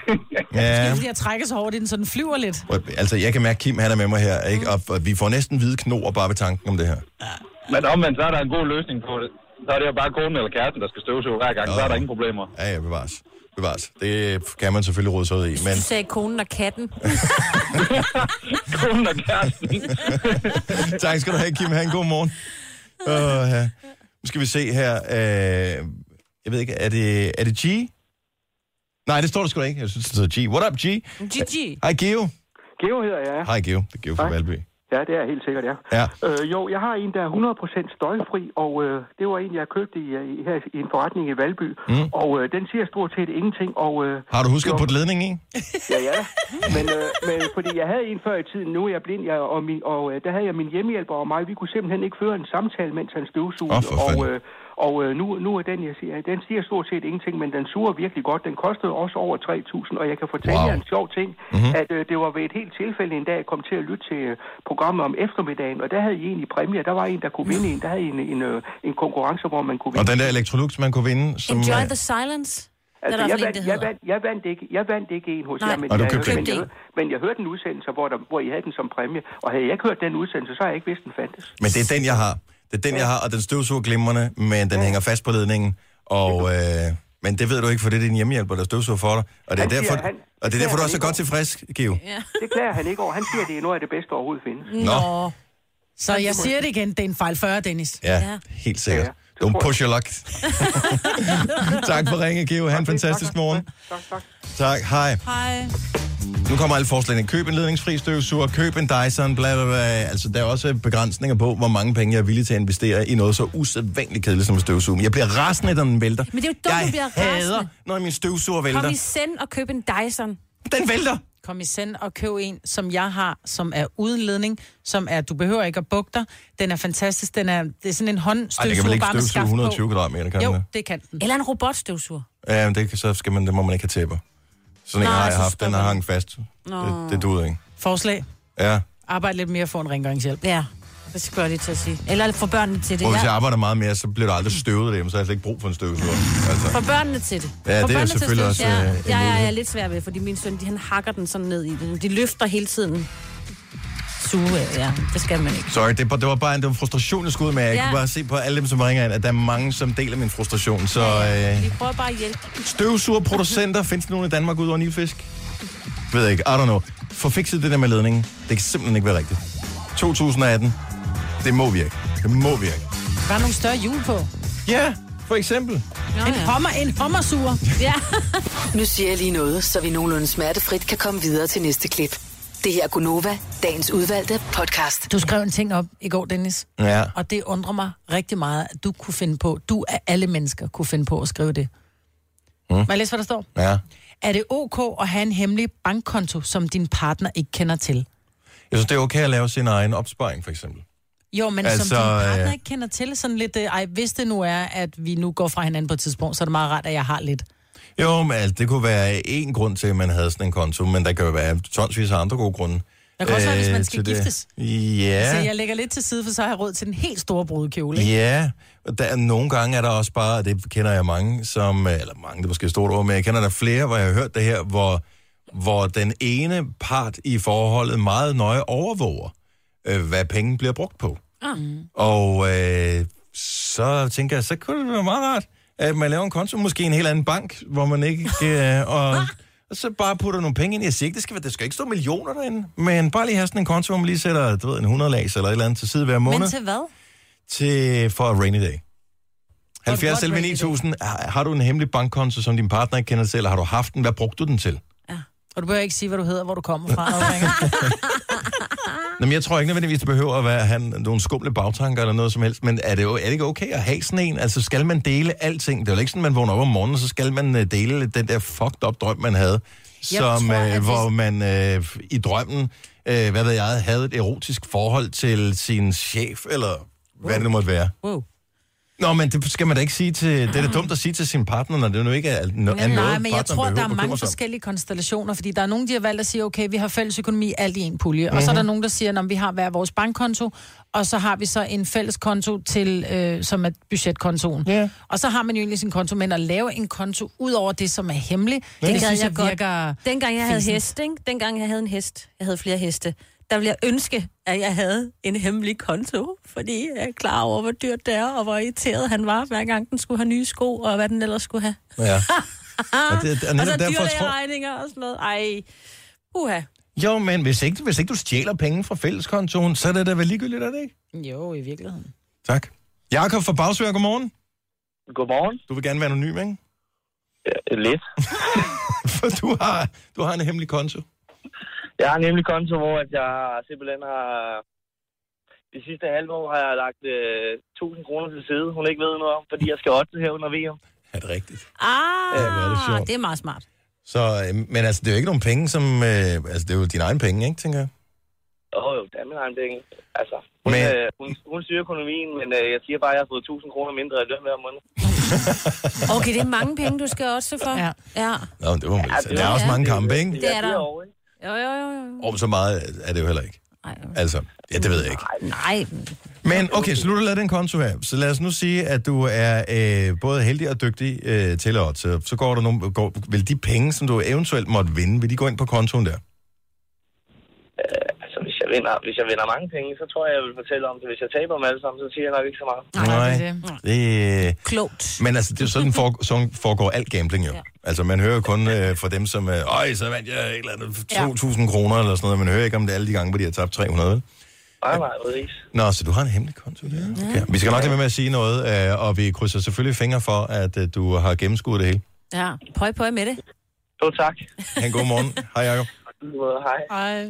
ja. fordi, jeg trækker så hårdt i den, så den flyver lidt. Altså, jeg kan mærke, Kim han er med mig her, ikke? Og, og vi får næsten hvide knor bare ved tanken om det her. men omvendt, så er der en god løsning på det. Så er det jo bare konen eller kæresten, der skal støvsuge hver gang. Så er der ingen problemer. Ja, ja, bevares. Bevares. Det kan man selvfølgelig råde sig ud i, men... Du sagde konen og katten. Konen og kæresten. tak skal du have, Kim. Ha' en god morgen. Uh, ja. Nu skal vi se her. Uh, jeg ved ikke, er det, er det G? Nej, det står der sgu da ikke. Jeg synes, det hedder G. What up, G? Gigi. Hej, Geo. Geo hedder jeg. Hej, Geo. Det er Geo fra Hej. Valby. Ja, det er helt sikkert, ja. Ja. Øh, jo, jeg har en, der er 100% støjfri, og øh, det var en, jeg købte i, øh, i, her i en forretning i Valby. Mm. Og øh, den siger stort set ingenting, og... Øh, Har du husket jo, at putte ledning i? Ja, ja. Men, øh, men fordi jeg havde en før i tiden, nu er jeg blind, jeg, og, min, og øh, der havde jeg min hjemmehjælper og mig. Vi kunne simpelthen ikke føre en samtale, mens han støvsugede. For og øh, og øh, nu, nu er den, jeg siger, den siger stort set ingenting, men den suger virkelig godt. Den kostede også over 3.000, og jeg kan fortælle Wow. jer en sjov ting, mm-hmm. at øh, det var ved et helt tilfælde en dag, jeg kom til at lytte til øh, programmet om eftermiddagen, og der havde I en i præmie. Der var en, der kunne vinde en. Der havde en, en, øh, en konkurrence, hvor man kunne Og vinde. den der Electrolux, man kunne vinde, som... Enjoy øh, the silence. Altså, jeg, det jeg, vandt, jeg, vandt ikke, jeg vandt ikke en hos Nej. jer, men, Og du jeg, købte men, den. jeg, men jeg hørte en udsendelse, hvor, der, hvor I havde den som præmie, og havde jeg ikke hørt den udsendelse, så har jeg ikke vidst, den fandtes. Men det er den, jeg har. Det er den, jeg har, og den støvsuger glimrende, men den hænger fast på ledningen. Og, øh, men det ved du ikke, for det er din hjemmehjælper, der støvsuger for dig. Og det er Han siger, derfor, han- og det er derfor du også er han godt tilfreds, Geo. Det klager han ikke over. Han siger, at det er noget af det bedste, overhovedet findes. Nå, Så jeg siger det igen, det er en fejl 40, Dennis. ja, Ja. helt sikkert. Ja, det Don't push your luck. tak for ringe, Geo. Ha' en fantastisk morgen. Tak, tak. Tak, hej. Hej. Nu kommer alle forslagene. Køb en ledningsfri støvsuger, køb en Dyson, bla bla bla. Altså, der er også begrænsninger på, hvor mange penge jeg er villig til at investere i noget så usædvanligt kedeligt som en støvsuger. Men Jeg bliver rasende, når den vælter. Men det er jo dumt, jeg du bliver hader, rasende. når min støvsuger vælter. Kom i send og køb en Dyson. Den vælter! Kom i send og køb en, som jeg har, som er uden ledning, som er, du behøver ikke at bukke dig. Den er fantastisk. Den er, det er sådan en Ej, håndstøvsuger, det kan ikke bare med støvsuge skaft 120 på. kvadratmeter, kan Jo, det? det kan den. Eller en robotstøvsuger. Ja, men det, kan- så skal man, det må man ikke have tæpper. Sådan en Nå, har jeg så haft, den stopper har den. hængt fast. Det, det duede ikke. Forslag. Ja. Arbejde lidt mere for en rengøringshjælp. Ja, det skal jeg lige til at sige. Eller få børnene til det. Og hvis jeg Ja. arbejder meget mere, så bliver der aldrig støvet derhjemme, så har jeg slet ikke brug for en støvsuger. Altså. Få børnene til det. Ja, Få det er selvfølgelig også, støvsuge. øh, Ja, ja, ja, jeg er lidt svær ved, fordi min søn, de, han hakker den sådan ned i den. De løfter hele tiden. Suge, ja, det skal man ikke. Sorry, det, det var bare en, det var frustration, jeg skulle ud med. Jeg Ja. kunne bare se på alle dem, som ringer ind, at der er mange, som deler min frustration. Så øh, Vi prøver bare at hjælpe. støvsugerproducenter, findes der nogen i Danmark ud over Nilfisk? Ved jeg ikke, I don't know. Få fikset det der med ledningen. Det kan simpelthen ikke være rigtigt. 2018, det må virke. Det må virke. Bare nogle større hjul på. Ja, for eksempel. Nå, En hommer, en hommersuger. Ja. Nu siger jeg lige noget, så vi nogenlunde smertefrit kan komme videre til næste klip. Det her er Gunova, dagens udvalgte podcast. Du skrev en ting op i går, Dennis. Ja. Og det undrer mig rigtig meget, at du kunne finde på, du af alle mennesker kunne finde på at skrive det. Mm. Må jeg læse, hvad der står? Ja. Er det ok at have en hemmelig bankkonto, som din partner ikke kender til? Jeg synes, det er okay at lave sin egen opsparing, for eksempel. Jo, men Altså, som din partner øh, ikke kender til, sådan lidt, øh, ej, hvis det nu er, at vi nu går fra hinanden på et tidspunkt, så er det meget rart, at jeg har lidt. Jo, men altså, det kunne være en grund til, at man havde sådan en konto, men der kan jo være tonsvis af andre gode grunde. Det kan også være, hvis man øh, skal til det. giftes. Ja. Så jeg lægger lidt til side, for så har jeg råd til den helt store brudekjole. ikke? Ja, og der, er- nogle gange er der også bare, og det kender jeg mange, som, eller mange, det er måske et stort ord, men jeg kender der flere, hvor jeg har hørt det her, hvor, hvor den ene part i forholdet meget nøje overvåger, øh, hvad penge bliver brugt på. Mm. Og øh, så tænker jeg, så kunne det være meget rart, at man laver en konto, måske en helt anden bank, hvor man ikke... Øh, og, og så bare putter nogle penge ind. Jeg siger ikke, det skal, være- det skal ikke stå millioner derinde, men bare lige have sådan en konto, hvor man lige sætter du ved, en 100 lags eller et eller andet til side hver måned Men til hvad? til for a rainy day. 70 what 11 rainy day? 9000. Har, du en hemmelig bankkonto, som din partner ikke kender til, eller har du haft den? Hvad brugte du den til? Og du behøver ikke sige, hvad du hedder, hvor du kommer fra. Nå, men jeg tror ikke nødvendigvis, det behøver at være han, nogle skumle bagtanker eller noget som helst, men er det, jo, er det ikke okay at have sådan en? Altså, skal man dele alting? Det er jo ikke sådan, man vågner op om morgenen, så skal man øh, dele den der fucked up drøm, man havde, som, tror, øh, hvor hvis- man øh, i drømmen, øh, hvad ved jeg, havde et erotisk forhold til sin chef, eller hvad det nu måtte være. wow. Nå, men det skal man da ikke sige til... Det er da dumt at sige til sin partner, når det nu ikke er, er noget, Men nej, men jeg tror, der er mange forskellige konstellationer, fordi der er nogen, de har valgt at sige, okay, vi har fælles økonomi alt i en pulje, mm-hmm. og så er der nogen, der siger, at vi har hver vores bankkonto, og så har vi så en fælles konto til, øh, som er budgetkontoen. Ja. Og så har man jo egentlig sin konto, men at lave en konto ud over det, som er hemmeligt, det, gad det synes jeg jeg godt. virker... Dengang jeg havde hest, ikke? Dengang jeg havde en hest, jeg havde flere heste, der ville jeg ønske, at jeg havde en hemmelig konto, fordi jeg er klar over, hvor dyrt det er, og hvor irriteret han var, hver gang den skulle have nye sko, og hvad den ellers skulle have. Ja. Og, det, og og så derfor tror... regninger og sådan noget. Ej, uha. Jo, men hvis ikke, hvis ikke du stjæler penge fra fælleskontoen, så er det da vel ligegyldigt, er det ikke? Jo, i virkeligheden. Tak. Jakob fra Bagsvær, godmorgen. Godmorgen. Du vil gerne være anonym, ikke? Ja, lidt. For du har, du har en hemmelig konto. Jeg har nemlig konto, hvor at jeg simpelthen har... De sidste halve år har jeg lagt øh, 1000 kroner til side, hun ikke ved noget om, fordi jeg skal også her under VM. Er det rigtigt? Ah, Ja, hvor er det sjovt. det er meget smart. Så, øh, men altså, det er jo ikke nogen penge, som... Øh, altså, det er jo dine egne penge, ikke, tænker jeg? Åh oh, jo, det er min egen penge. Altså, hun, Men- øh, hun, hun styrer økonomien, men øh, jeg siger bare, at jeg har fået 1000 kroner mindre i løn hver måned. Okay, det er mange penge, du skal også for. Ja. ja. Nå, men det var ja, det Der er var- også mange kampe, ikke? Det er der. år, ikke? Jo, jo, jo, jo. Og så meget er det jo heller ikke. Ej, Altså, ja, det ved jeg ikke. nej. Men okay, så nu har du lavet den konto her. Så lad os nu sige, at du er øh, både heldig og dygtig øh, til at så, så går der nogle, går, vil de penge, som du eventuelt måtte vinde, vil de gå ind på kontoen der? Jeg, vinder, hvis jeg vinder mange penge, så tror jeg, jeg vil fortælle om det. Hvis jeg taber dem alle sammen, så siger jeg nok ikke så meget. Nej, det er det. det Klogt. Men altså, det er sådan, for, sådan foregår alt gambling jo. Ja. Ja. Altså, man hører jo kun øh, fra dem, som, øh, øj, så vandt jeg et eller andet 2.000 kroner eller sådan noget. Man hører ikke om det alle de gange, hvor de har tabt 300, vel? Nej, nej, præcis. Nå, så du har en hemmelig konto der? Okay. Vi skal nok lade med at sige noget, øh, og vi krydser selvfølgelig fingre for, at øh, du har gennemskuet det hele. Ja, prøv, prøv med det. Jo, tak. Ha' en god morgen. Hej, Jacob. Måde, Hej. Ej.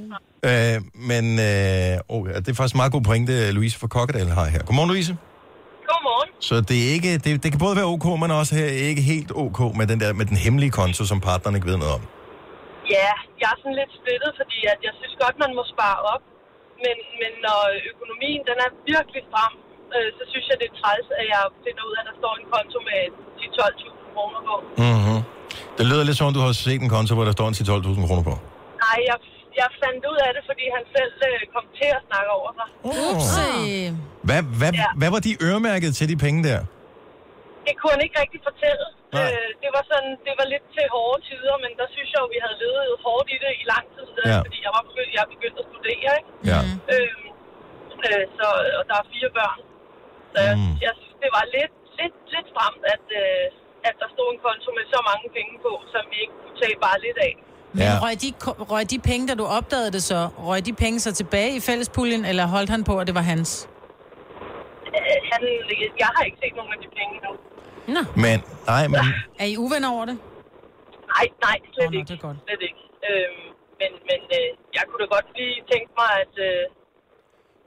Øh, men øh, oh, det er faktisk meget god pointe, Louise fra Kokkedal har her. Godmorgen, Louise. Godmorgen. Så det, er ikke, det, det kan både være ok, men også her ikke helt ok med den, der, med den hemmelige konto, som partneren ikke ved noget om. Ja, jeg er sådan lidt splittet, fordi at jeg synes godt, man må spare op. Men, men når økonomien den er virkelig stram, øh, så synes jeg, det er træls, at jeg finder ud af, at der står en konto med 10-12.000 kroner på. Mm-hmm. Det lyder lidt som om, du har set en konto, hvor der står en 10-12.000 kroner på. Nej, jeg, jeg fandt ud af det, fordi han selv øh, kom til at snakke over sig. Se. Hvad, hvad, Ja. hvad var de øremærket til de penge der? Det kunne han ikke rigtig fortælle. Nej. Øh, det var sådan, det var lidt til hårde tider, men der synes jeg jo, vi havde levet hårdt i det i lang tid, Ja. fordi jeg var begyndt, jeg er begyndt at studere, ikke? Ja. Øh, øh, så, og der er fire børn. Så jeg, Mm. jeg synes, det var lidt, lidt, lidt stramt, at, øh, at der stod en konto med så mange penge på, som vi ikke kunne tage bare lidt af. Men Ja. røg, de, røg de penge, da du opdagede det så, røg de penge så tilbage i fællespuljen, eller holdt han på, at det var hans? Han, jeg har ikke set nogen af de penge endnu. Nå. Men, nej, men, Er I uvenner over det? Nej, nej, slet Åh, nå, ikke. det er godt. Slet ikke. Øhm, men men øh, jeg kunne da godt lige tænke mig, at... Øh,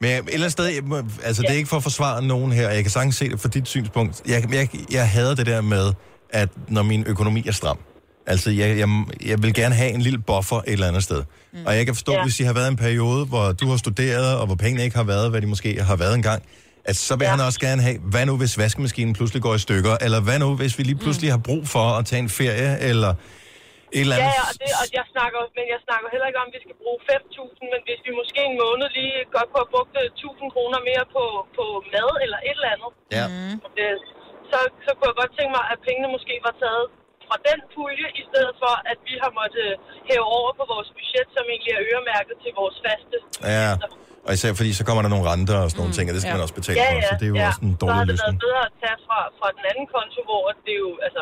men et eller andet sted, altså det er ikke for at forsvare nogen her, og jeg kan sagtens se det fra dit synspunkt. Jeg, jeg, jeg hader det der med, at når min økonomi er stram, altså jeg, jeg, jeg vil gerne have en lille buffer et eller andet sted. Mm. Og jeg kan forstå, ja. Hvis I har været en periode, hvor du har studeret, og hvor pengene ikke har været, hvad de måske har været engang, at så vil ja. Han også gerne have, hvad nu hvis vaskemaskinen pludselig går i stykker, eller hvad nu hvis vi lige pludselig har brug for at tage en ferie, eller et eller andet. ja, og, det, og jeg snakker, men jeg snakker heller ikke om, at vi skal bruge 5.000, men hvis vi måske en måned lige godt kunne have brugt øh, 1.000 kroner mere på, på mad eller et eller andet, Ja. øh, så, så kunne jeg godt tænke mig, at pengene måske var taget fra den pulje, i stedet for, at vi har måttet hæve over på vores budget, som egentlig er øremærket til vores faste. Ja, og især fordi så kommer der nogle renter og sådan nogle ting, og det skal Ja. man også betale Ja, for, ja, så det er jo ja. også en Så dårlig havde det løsning. været bedre at tage fra, fra den anden konto, hvor det jo, altså,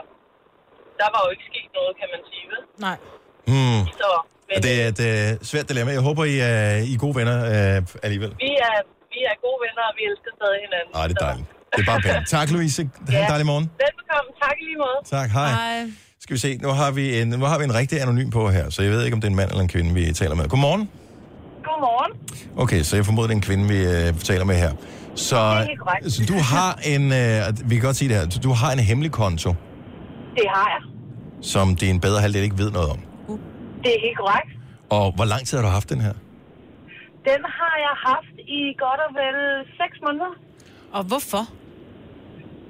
der var jo ikke sket noget, kan man sige, vel? Nej. Hmm. Så, men det er et øh, svært dilemma. Jeg håber, I er, I er gode venner øh, alligevel. vi, er, vi er gode venner, og vi elsker stadig hinanden. Ah, det er Så- dejligt. Det er bare pænt. Tak, Louise. Ha' en Ja. dejlig morgen. Velbekomme. Tak i lige måde. Tak, hej. Ej. Skal vi se, nu har vi, en, nu har vi en rigtig anonym på her, så jeg ved ikke, om det er en mand eller en kvinde, vi taler med. Godmorgen. Godmorgen. Okay, så jeg formoder, det er en kvinde, vi øh, taler med her. Så, helt korrekt. så du har en, øh, vi kan godt sige det her, du har en hemmelig konto, Det har jeg. som din bedre halvdel ikke ved noget om. Det er helt korrekt. Og hvor lang tid har du haft den her? Den har jeg haft i godt og vel 6 måneder. Og hvorfor?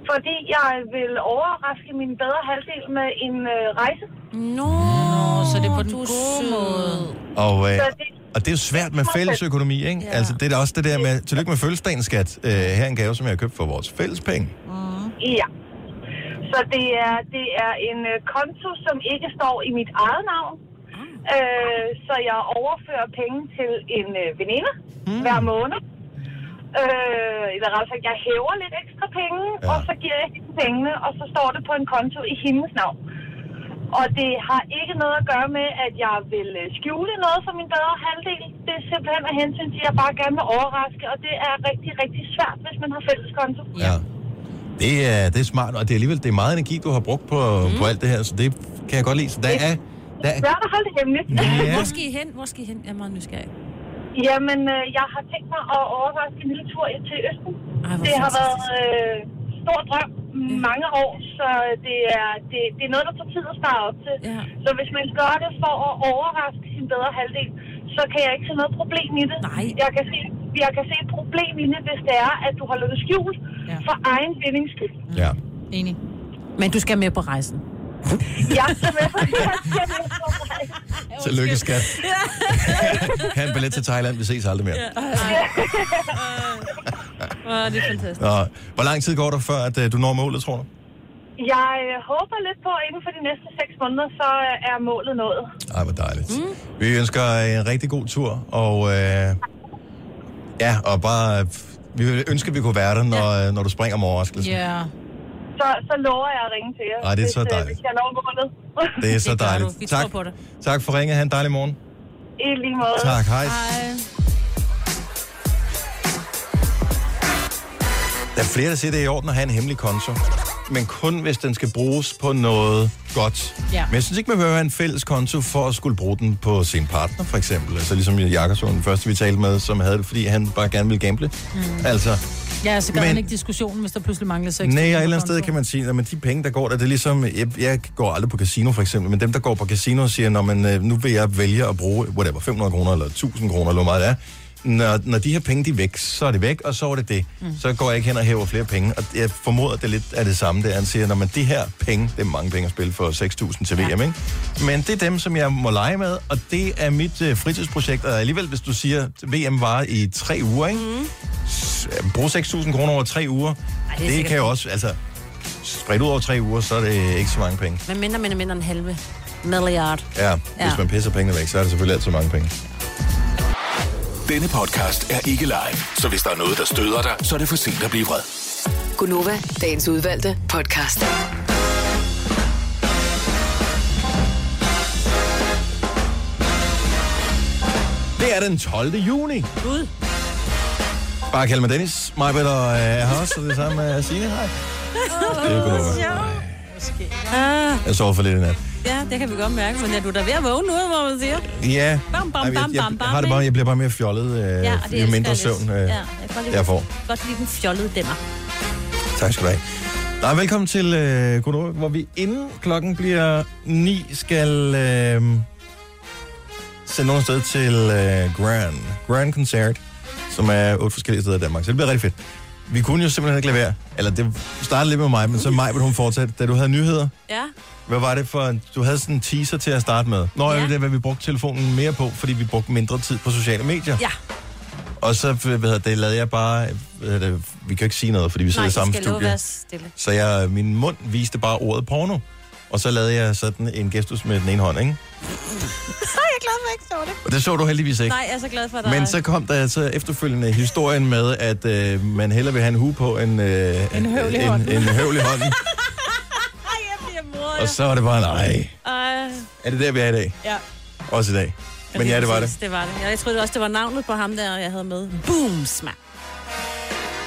Fordi jeg vil overraske min bedre halvdel med en øh, rejse. Nå, så det er på den du gode måde. Og, øh, Så det, og det er jo svært med fælles økonomi, ikke? Ja. Altså, det er da også det der med, tillykke med fødselsdagen, skat. Øh, her er en gave, som jeg har købt for vores fælles penge. ja. Så det er, det er en øh, konto, som ikke står i mit eget navn. Øh, så jeg overfører penge til en øh, veninde mm. hver måned. Øh, eller sagt, jeg hæver lidt ekstra penge, Ja. og så giver jeg hende pengene, og så står det på en konto i hendes navn. Og det har ikke noget at gøre med, at jeg vil øh, skjule noget for min bedre halvdel. Det er simpelthen af hensyn til, at jeg bare gerne vil overraske, og det er rigtig, rigtig svært, hvis man har fælles konto. Ja. Det er, det er smart, og det er alligevel det er meget energi, du har brugt på, mm. på alt det her, så det kan jeg godt lide. Så der er... Der er Svært at holde det hemmeligt. ja, Hvor skal I hen? Hvor skal I hen? Jeg er meget nysgerrig. Jamen, øh, jeg har tænkt mig at overraske en lille tur til Østen. Ej, det har været øh, stor drøm mange år, så det er, det, det er noget, der tager tid at spare op til. Ja. Så hvis man gør det for at overraske sin bedre halvdel, så kan jeg ikke se noget problem i det. Nej. Jeg kan se, jeg kan se et problem i det, hvis det er, at du holder det skjult Ja. for egen vindings skyld. ja. Enig. Men du skal med på rejsen. Jeg skal med på med rejse. Tillykke, skat. ha' en billet til Thailand. Vi ses aldrig mere. Åh, det er fantastisk. Nå, hvor lang tid går der, før at, øh, du når målet, tror du? Jeg øh, håber lidt på, at inden for de næste seks måneder, så øh, er målet nået. Ej, hvor dejligt. Mm. Vi ønsker en rigtig god tur, og øh, ja, og bare... Vi vil ønske, at vi kunne være der, når, ja. når du springer om overraskelsen. Ja. Så, så lover jeg at ringe til jer, Ej, det er hvis, så øh, dejligt. hvis jeg når målet. Det er så Det dejligt. Vi tak. tror på det. tak for ringet. Ha' en dejlig morgen. I lige måde. Tak. Hej. Der er flere, der siger, det er i orden at have en hemmelig konto. Men kun hvis den skal bruges på noget godt. Ja. Men jeg synes ikke, man behøver have en fælles konto for at skulle bruge den på sin partner, for eksempel. Altså ligesom Jakobsson, den første vi talte med, som havde det, fordi han bare gerne ville gamble. Mm. Altså, Ja, så gør Men- han ikke diskussionen, hvis der pludselig mangler 6 Nej, og et eller andet sted kan man sige, at de penge, der går der, det er ligesom, jeg, jeg går aldrig på casino for eksempel, men dem, der går på casino, siger, når man, øh, nu vil jeg vælge at bruge, whatever, 500 kroner eller 1000 kroner, eller hvor meget det er. Når, når de her penge, de er væk, så er det væk, og så er det det. Mm. Så går jeg ikke hen og hæver flere penge. Og jeg formoder, at det er lidt af det samme, det er, han siger, når man de her penge, det er mange penge at spille for 6.000 til VM, ikke? Men det er dem, som jeg må lege med, og det er mit øh, fritidsprojekt. Og alligevel, hvis du siger, VM var i tre uger, ikke? Mm. Brug 6.000 kroner over tre uger, Ej, det det, kan jo også, altså, spredt ud over tre uger, så er det ikke så mange penge. Men mindre, mindre, mindre end halve milliard. Ja, ja. Ja. hvis man pisser pengene væk, så er det selvfølgelig altid mange penge. Denne podcast er ikke live, så hvis der er noget, der støder dig, så er det for sent at blive vred. Gunova, dagens udvalgte podcast. Det er den 12. juni. Gud. Bare kald mig Dennis. Mig og øh, er her også, og det samme med Signe. Hej. Det er Gunova. Ah, Jeg sover for lidt i nat. Ja, det kan vi godt mærke, men er du da ved at vågne nu, hvor man siger? Ja. Bam, bam, jeg, bam, jeg, bam, jeg, bam, har det bare, jeg bliver bare mere fjollet, øh, Ja, jo mindre søvn øh, ja, jeg godt lide, jeg får. godt lide den fjollede dæmmer. Tak skal du have. Nej, velkommen til øh, Gunova, hvor vi inden klokken bliver 9 skal øh, sende nogen sted til øh, Grand. Grand Concert, som er otte forskellige steder i Danmark. Så det bliver rigtig fedt. Vi kunne jo simpelthen ikke lade være. Eller det startede lidt med mig, men så mig, hun fortsatte. Da du havde nyheder, Ja, hvad var det for... Du havde sådan en teaser til at starte med. Nå, ja. Det er, hvad vi brugte telefonen mere på, fordi vi brugte mindre tid på sociale medier. ja. Og så hvad det, lavede jeg bare... Det, vi kan ikke sige noget, fordi vi sidder Nej, i samme at studie. Så jeg, min mund viste bare ordet porno. Og så lavede jeg sådan en gestus med den ene hånd, ikke? Jeg er glad for, at jeg ikke så det. Og det så du heldigvis ikke. Nej, jeg er så glad for dig. Men så kom der så efterfølgende historien med, at øh, man hellere vil have en hue på end øh, En høvl i en, en høvl i Og så var det bare, nej, Ej, er det der, vi er i dag? ja. Også i dag. Men ja, det var det. Det var det. Jeg troede også, det var navnet på ham der, jeg havde med. Boom, smack.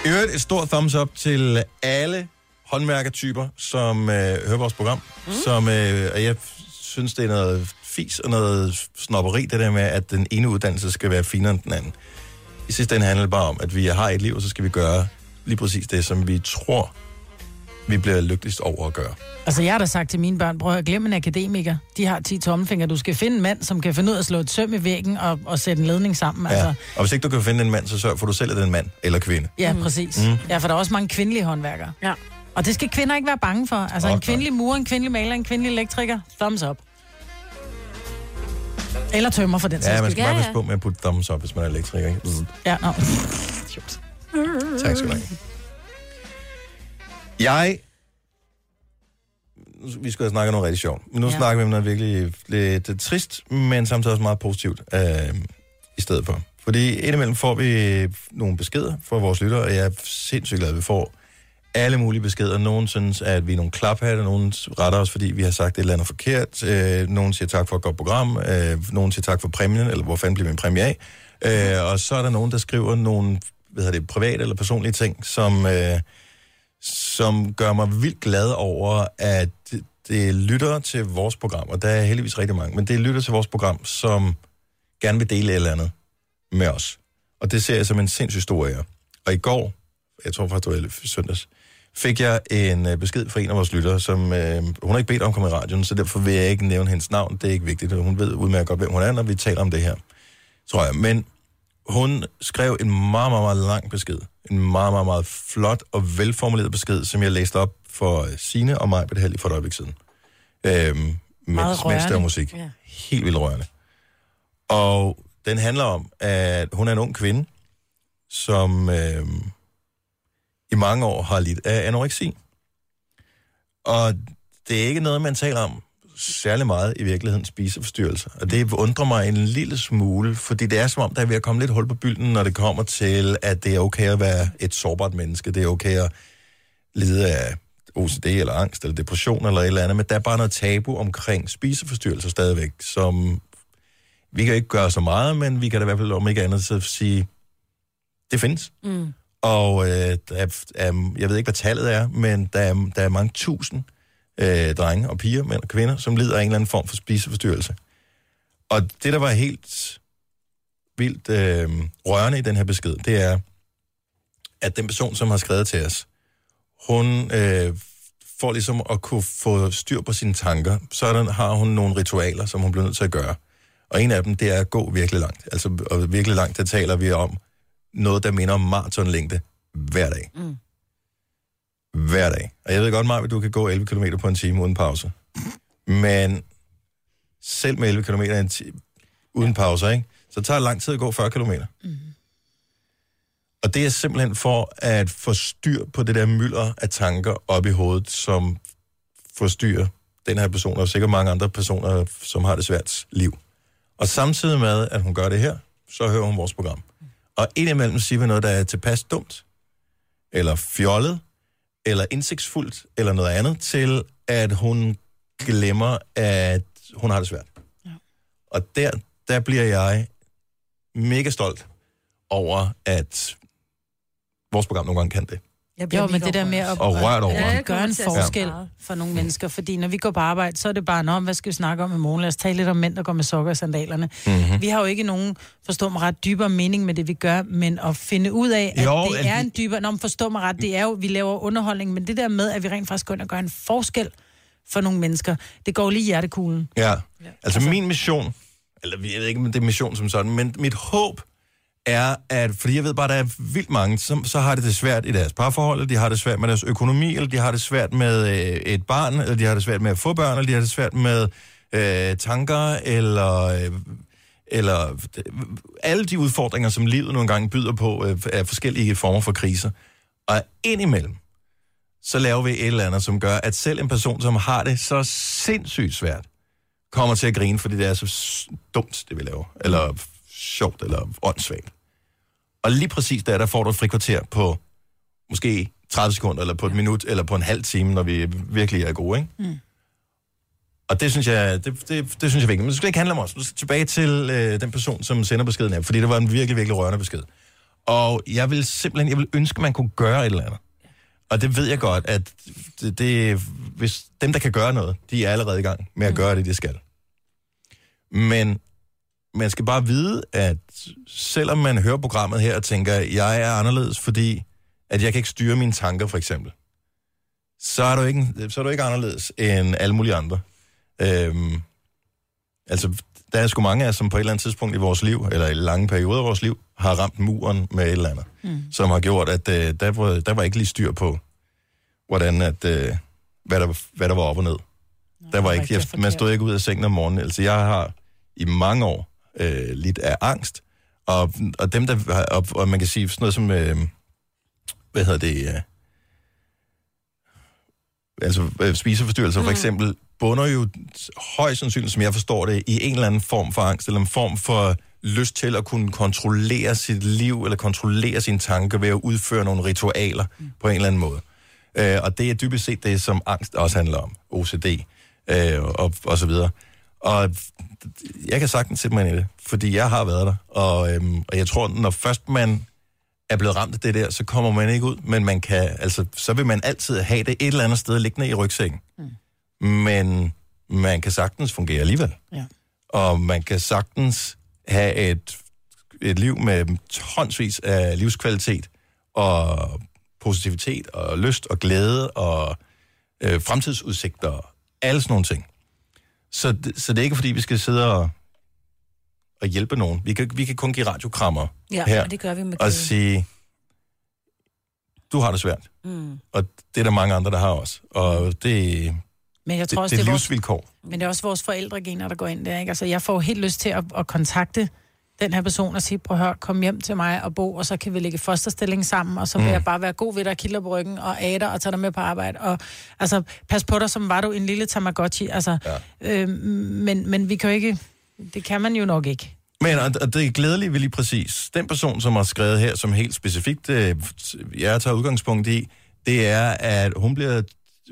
I øvrigt et stort thumbs up til alle håndværkertyper, som øh, hører vores program. Mm. Som, øh, og jeg synes, det er noget fis og noget snopperi, det der med, at den ene uddannelse skal være finere end den anden. I sidste ende handler det bare om, at vi har et liv, og så skal vi gøre lige præcis det, som vi tror, vi bliver lykkeligst over at gøre. Altså, jeg har da sagt til mine børn, prøv at glemme en akademiker. De har 10 tommelfingre. Du skal finde en mand, som kan finde ud af at slå et søm i væggen og, og sætte en ledning sammen. Ja. Altså, Og hvis ikke du kan finde en mand, så sørg for, at du selv er den mand eller kvinde. ja, præcis. Mm. Ja, for der er også mange kvindelige håndværkere. Ja. Og det skal kvinder ikke være bange for. Altså Åh, en kvindelig murer, en kvindelig maler, en kvindelig elektriker, thumbs up. Eller tømmer for den sags Ja, man skal Ja, bare ja. passe på med at putte thumbs up, hvis man er elektriker. Ikke? Mm. Ja, nå. Tak skal du have. Jeg... Vi skulle have snakket om noget rigtig sjovt. Men nu ja. Ja. snakker vi om noget virkelig lidt øh, trist, men samtidig også meget positivt øh, i stedet for. Fordi indimellem får vi nogle beskeder fra vores lyttere, og jeg er sindssygt glad, at vi får alle mulige beskeder. Nogen synes, at vi er nogle klaphatte, nogen retter os, fordi vi har sagt et eller andet forkert. Øh, nogen siger tak for et godt program, øh, nogen siger tak for præmien, eller hvor fanden bliver min præmie af. Øh, og så er der nogen, der skriver nogle hvad hedder det, private eller personlige ting, som, øh, som gør mig vildt glad over, at det, lytter til vores program, og der er heldigvis rigtig mange, men det lytter til vores program, som gerne vil dele et eller andet med os. Og det ser jeg som en sindssyg stor ære. Og i går, jeg tror faktisk, det var søndags, fik jeg en øh, besked fra en af vores lyttere, som øh, hun har ikke bedt om at komme i radioen, så derfor vil jeg ikke nævne hendes navn. Det er ikke vigtigt, hun ved udmærket godt, hvem hun er, når vi taler om det her, tror jeg. Men hun skrev en meget, meget, meget lang besked. En meget, meget, meget flot og velformuleret besked, som jeg læste op for øh, Sine og mig på det her lige for et øjeblik siden. Øhm, rørende. var musik. Ja. Helt vildt rørende. Og den handler om, at hun er en ung kvinde, som øh, i mange år har lidt af anoreksi. Og det er ikke noget, man taler om særlig meget i virkeligheden spiseforstyrrelser. Og det undrer mig en lille smule, fordi det er som om, der er ved at komme lidt hul på bylden, når det kommer til, at det er okay at være et sårbart menneske. Det er okay at lide af OCD eller angst eller depression eller et eller andet, men der er bare noget tabu omkring spiseforstyrrelser stadigvæk, som vi kan ikke gøre så meget, men vi kan da i hvert fald om ikke andet så sige, det findes. Mm. Og øh, der er, jeg ved ikke, hvad tallet er, men der er, der er mange tusind øh, drenge og piger, mænd og kvinder, som lider af en eller anden form for spiseforstyrrelse. Og det, der var helt vildt øh, rørende i den her besked, det er, at den person, som har skrevet til os, hun øh, for ligesom at kunne få styr på sine tanker, sådan har hun nogle ritualer, som hun bliver nødt til at gøre. Og en af dem, det er at gå virkelig langt. Altså, og virkelig langt, der taler vi om noget, der minder om maratonlængde hver dag. Mm. Hver dag. Og jeg ved godt, Maja, at du kan gå 11 km på en time uden pause. Men selv med 11 km en time, uden pauser, ikke? så tager det lang tid at gå 40 km. Mm. Og det er simpelthen for at få styr på det der mylder af tanker op i hovedet, som forstyrrer den her person, og sikkert mange andre personer, som har det svært liv. Og samtidig med, at hun gør det her, så hører hun vores program. Og indimellem siger vi noget, der er tilpas dumt, eller fjollet, eller indsigtsfuldt, eller noget andet, til at hun glemmer, at hun har det svært. Ja. Og der, der bliver jeg mega stolt over, at vores program nogle gange kan det. Jeg bliver Jo, men det der med at, Og rørt over. at, Ja, gøre kommer en forskel meget. for nogle mennesker. Fordi når vi går på arbejde, så er det bare, om hvad skal vi snakke om i morgen? Lad os tale lidt om mænd, der går med sokker i sandalerne. Mhm. Mm-hmm. Vi har jo ikke nogen, forstå mig ret, dybere mening med det, vi gør, men at finde ud af, at Jo, det er en dybere... Nå, men forstå mig ret, det er jo, vi laver underholdning, men det der med, at vi rent faktisk går ind og gør en forskel for nogle mennesker, det går lige i hjertekuglen. Ja. ja. Altså, altså min mission, eller jeg ved ikke, om det er mission som sådan, men mit håb er, at, fordi jeg ved bare, at der er vildt mange, som så har det det svært i deres parforhold, eller de har det svært med deres økonomi, eller de har det svært med øh, et barn, eller de har det svært med at få børn, eller de har det svært med øh, tanker, eller, øh, eller øh, alle de udfordringer, som livet nogle gange byder på, øh, af forskellige former for kriser. Og indimellem, så laver vi et eller andet, som gør, at selv en person, som har det så sindssygt svært, kommer til at grine, fordi det er så dumt, det vi laver. Eller sjovt, eller åndssvagt. Og lige præcis der, der får du et frikvarter på måske 30 sekunder, eller på et minut, eller på en halv time, når vi virkelig er gode, ikke? Mm. Og det synes jeg, det, det, det synes jeg vigtigt. Men det skal ikke handle om os. Nu skal tilbage til øh, den person, som sender beskeden her, fordi det var en virkelig, virkelig rørende besked. Og jeg vil simpelthen, jeg vil ønske, at man kunne gøre et eller andet. Og det ved jeg godt, at det, det, hvis dem, der kan gøre noget, de er allerede i gang med at gøre det, de skal. Men man skal bare vide, at selvom man hører programmet her og tænker, jeg er anderledes, fordi at jeg kan ikke styre mine tanker, for eksempel, så er du ikke, så er du ikke anderledes end alle mulige andre. Øhm, altså, der er sgu mange af os, som på et eller andet tidspunkt i vores liv, eller i lange perioder af vores liv, har ramt muren med et eller andet, mm. som har gjort, at øh, der, var, der var ikke lige styr på, hvordan at, øh, hvad, der, hvad der var op og ned. Der var ikke, jeg, man stod ikke ud af sengen om morgenen. Altså, jeg har i mange år øh, lidt af angst, og, og dem, der og, og man kan sige sådan noget som, øh, hvad hedder det, øh, altså øh, spiseforstyrrelser mm. for eksempel, bunder jo højst sandsynligt, som jeg forstår det, i en eller anden form for angst, eller en form for lyst til at kunne kontrollere sit liv, eller kontrollere sine tanker ved at udføre nogle ritualer mm. på en eller anden måde. Øh, og det er dybest set det, som angst også handler om. OCD øh, og, og så videre. Og jeg kan sagtens sætte mig ind i det, fordi jeg har været der. Og, øhm, og jeg tror, når først man er blevet ramt af det der, så kommer man ikke ud, men man kan, altså, så vil man altid have det et eller andet sted liggende i rygsækken. Mm. Men man kan sagtens fungere alligevel. Ja. Og man kan sagtens have et, et liv med tonsvis af livskvalitet, og positivitet, og lyst, og glæde, og øh, fremtidsudsigter, og alle sådan nogle ting. Så, det- så det er ikke, fordi vi skal sidde og, og hjælpe nogen. Vi kan, vi kan kun give radiokrammer Ja, her og det gør vi med og glæde. sige, du har det svært. Mm. Og det er der mange andre, der har også. Og det, Men jeg det, tror også, det er det er vores, livsvilkår. men det er også vores forældregener, der går ind der. Ikke? Altså, jeg får helt lyst til at, at kontakte den her person og sige, prøv at høre, kom hjem til mig og bo, og så kan vi lægge fosterstilling sammen, og så vil Mm. jeg bare være god ved dig, kilder på ryggen, og æde dig og tage dig med på arbejde. Og, altså, pas på dig, som var du en lille Tamagotchi. Altså, Ja. øh, men, men vi kan jo ikke... Det kan man jo nok ikke. Men og, og det er glædeligt ved lige præcis. Den person, som har skrevet her, som helt specifikt øh, jeg tager udgangspunkt i, det er, at hun bliver,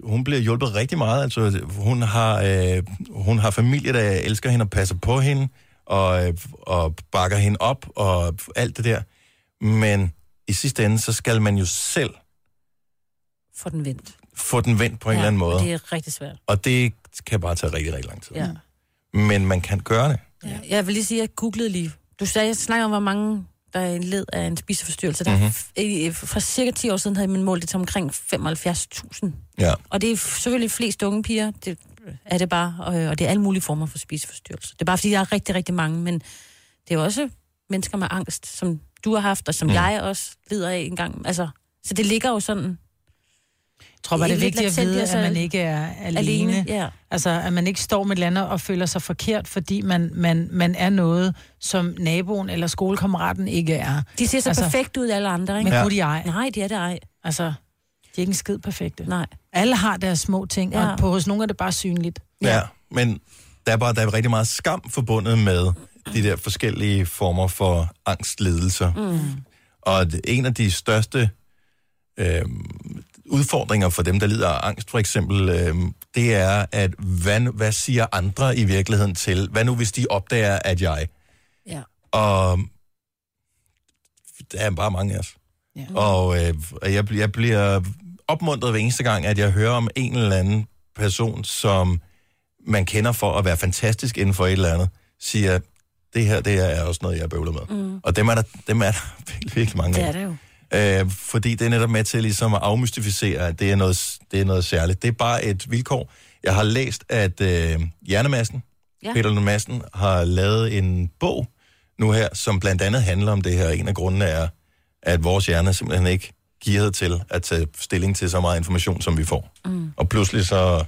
hun bliver hjulpet rigtig meget. Altså, hun har, øh, hun har familie, der elsker hende og passer på hende, og, og bakker hende op, og alt det der. Men i sidste ende, så skal man jo selv For den vendt. få den vendt på en ja, eller anden måde. det er rigtig svært. Og det kan bare tage rigtig, rigtig lang tid. Ja. Men man kan gøre det. Ja. Jeg vil lige sige, at jeg googlede lige. Du sagde, jeg snakker om, hvor mange der er en led af en spiseforstyrrelse. Der Mhm. mm-hmm. fra cirka 10 år siden havde man målt det til omkring 75.000. Ja. Og det er selvfølgelig flest unge piger, det er det bare, og, og det er alle mulige former for spiseforstyrrelser. Det er bare, fordi der er rigtig, rigtig mange, men det er også mennesker med angst, som du har haft, og som Mm. jeg også lider af en gang. Altså, så det ligger jo sådan Jeg tror bare, det er vigtigt at vide, at man ikke er alene. alene. Ja. Altså, at man ikke står med andet og føler sig forkert, fordi man, man, man er noget, som naboen eller skolekammeraten ikke er. De ser så Altså- perfekt ud, alle andre, ikke? Men Ja. kunne de ej. Nej, det er det ej. Altså, de er ikke en skid perfekte. Nej. Alle har deres små ting, ja. Og på hos nogle er det bare synligt. Ja. ja, men der er bare der er rigtig meget skam forbundet med de der forskellige former for angstledelser. Mm. Og en af de største øh, udfordringer for dem, der lider af angst, for eksempel, øh, det er, at hvad, hvad siger andre i virkeligheden til? Hvad nu, hvis de opdager, at jeg... Ja. Og der er bare mange af os. Ja. Og øh, og jeg, jeg bliver opmuntret hver eneste gang, at jeg hører om en eller anden person, som man kender for at være fantastisk inden for et eller andet, siger, det her, det er også noget, jeg bøvler med. Mm. Og dem er der, dem er der virkelig, virkelig mange Det af. er det jo. Øh, fordi det er netop med til ligesom at afmystificere, at det er noget, det er noget særligt. Det er bare et vilkår. Jeg har læst, at øh, Hjernemassen, ja. Ja. Peter Lund Madsen, har lavet en bog nu her, som blandt andet handler om det her. En af grundene er, at vores hjerne simpelthen ikke gearet til at tage stilling til så meget information, som vi får. Mm. Og pludselig så...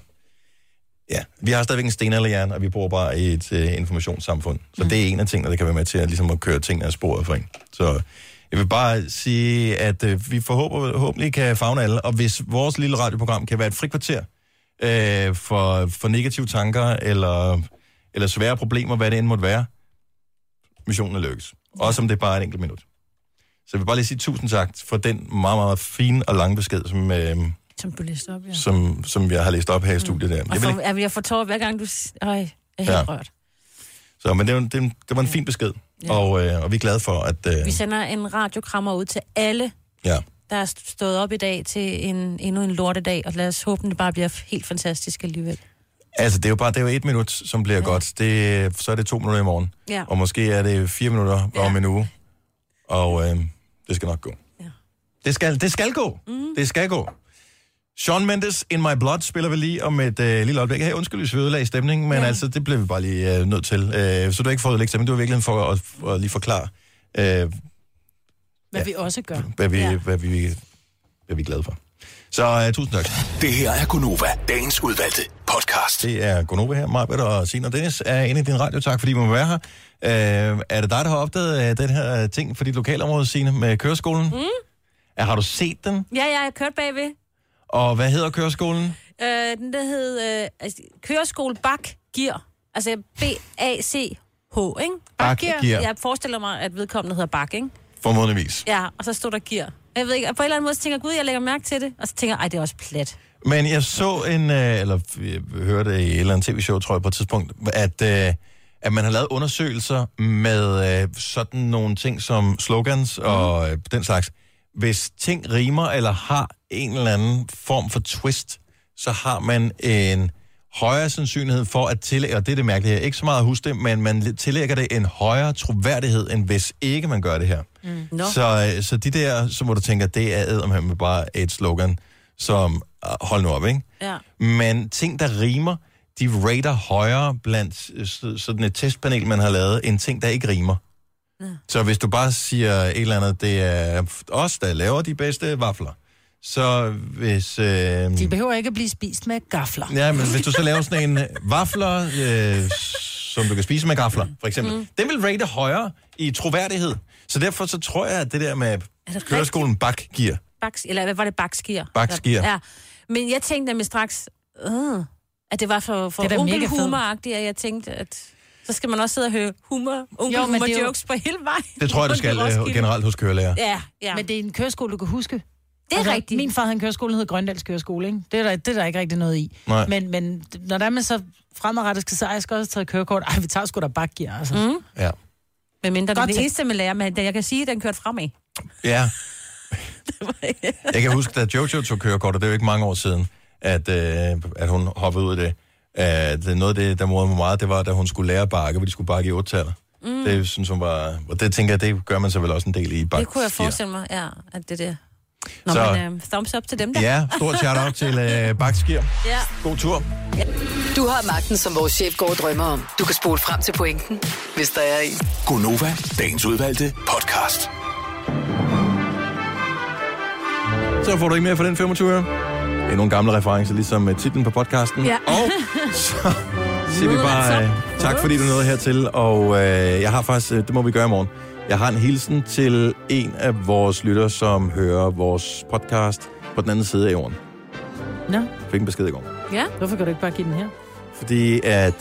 Ja, vi har stadigvæk en stenalderhjerne, og vi bor bare i et uh, informationssamfund. Så mm. det er en af tingene, der kan være med til at, ligesom at køre tingene af sporet for en. Så jeg vil bare sige, at uh, vi forhåbentlig, forhåbentlig kan fagne alle, og hvis vores lille radioprogram kan være et frikvarter uh, for, for negative tanker, eller, eller svære problemer, hvad det end måtte være, missionen er lykkes. Også om det er bare et enkelt minut. Så jeg vil bare lige sige tusind tak for den meget, meget fine og lange besked, som, øh, Som du læste op, ja. som, som jeg har læst op her i studiet der. Og Jeg vil ikke, jeg, jeg får tårer hver gang, du... Øj, jeg er helt Ja. rørt. så, men det var, det, det var en fin besked, Ja. og, øh, og vi er glade for, at... Øh, Vi sender en radiokrammer ud til alle, ja. der er stået op i dag til en, endnu en lortedag, og lad os håbe, det bare bliver helt fantastisk alligevel. Altså, det er jo bare det er jo et minut, som bliver ja. godt. Det, så er det to minutter i morgen. Ja. Og måske er det fire minutter. Ja. om en uge. Og øh, det skal nok gå. Ja. Det, skal, det skal gå. Mm. Det skal gå. Sean Mendes, In My Blood, spiller vi lige om et øh, lille øjeblik. Hey, undskyld, hvis vi ødelagde stemningen, men ja. Altså, det blev vi bare lige øh, nødt til. Øh, så du har ikke fået ødelægge stemningen, det var virkelig for at, at lige forklare, øh, Hvad Ja. vi også gør. hvad, vi, ja. Hvad, vi, hvad vi er glade for. Så uh, tusind tak. Det her er Gunova, dagens udvalgte podcast. Det er Gunova her. Marbet og og Dennis er inde i din radio. Tak fordi I må være her. Uh, er det dig, der har opdaget uh, den her ting for dit lokalområde, Signe, med køreskolen? Mm. Uh, har du set den? Ja, jeg har kørt bagved. Og hvad hedder køreskolen? Øh, den der hed øh, altså, Køreskole Bak Gear. Altså B-A-C-H, ikke? Bak Gear. Jeg forestiller mig, at vedkommende hedder Bak, ikke? Formodentligvis. Ja, og så stod der Gear. Jeg ved ikke, og på en eller anden måde så tænker jeg, gud, jeg lægger mærke til det. Og så tænker jeg, ej, det er også plat. Men jeg så en, øh, eller jeg hørte i et eller andet tv-show, tror jeg på et tidspunkt, at, øh, at man har lavet undersøgelser med øh, sådan nogle ting som slogans og øh, den slags. Hvis ting rimer eller har en eller anden form for twist, så har man en højere sandsynlighed for at tillægge, og det er det mærkelige her, ikke så meget at huske det, men man tillægger det en højere troværdighed, end hvis ikke man gør det her. Mm. Så, øh, så de der, så må du tænke, at det er eddermame bare et slogan, som, øh, hold nu op, ikke? Ja. Men ting, der rimer, de rater højere blandt øh, så- sådan et testpanel, man har lavet, end ting, der ikke rimer. Ja. Så hvis du bare siger et eller andet, det er os, der laver de bedste vafler, så hvis... Øh, De behøver ikke at blive spist med gafler. Ja, men hvis du så laver sådan en øh, vafler, øh, som du kan spise med gafler, for eksempel, mm. den vil rate højere i troværdighed. Så derfor så tror jeg, at det der med det køreskolen bak giver. Baks, eller hvad var det, bakskier? Bakskier. Ja. Men jeg tænkte nemlig straks, øh, at det var for, for Det er fedt. onkelhumoragtigt, at jeg tænkte, at så skal man også sidde og høre humor, onkelhumor det er jo- jokes på hele vejen. Det tror jeg, du skal øh, generelt hos kørelærer. Ja, ja. Men det er en køreskole, du kan huske. det er rigtigt. Min far havde en køreskole, der hed Grøndals Køreskole, ikke? Det er, der, det er der ikke rigtig noget i. Nej. Men, men når der er man så fremadrettet skal sige, "Ej, jeg skal også tage kørekort. Ej, vi tager sgu da bakgear, altså. Mm. Ja. Men mindre det er Godt det eneste, man lærer, men jeg kan sige, at den kørte fremad. Ja. Jeg kan huske, da Jojo tog kørekort, og det er jo ikke mange år siden, at, øh, at hun hoppede ud af det. At det noget af det, der morede mig meget, det var, da hun skulle lære at bakke, hvor de skulle bakke i otte mm. Det synes hun var... Og det tænker jeg, det gør man så vel også en del i bak. Det kunne jeg forestille mig, ja, at det der. Nå, Så- men uh, thumbs up til dem der. Ja, stort shout-out til øh, Bakskier. ja. God tur. Du har magten, som vores chef går og drømmer om. Du kan spole frem til pointen, hvis der er en. Gunova, dagens udvalgte podcast. Så får du ikke mere for den 25 øre. Det er nogle gamle referencer, ligesom uh, titlen på podcasten. Ja. Og så siger vi bare uh, tak, fordi du nåede hertil. Og uh, jeg har faktisk, uh, det må vi gøre i morgen, jeg har en hilsen til en af vores lyttere, som hører vores podcast på den anden side af jorden. Nå, Jeg fik en besked i går. ja. hvorfor kan du ikke bare give den her? Fordi at... Uh,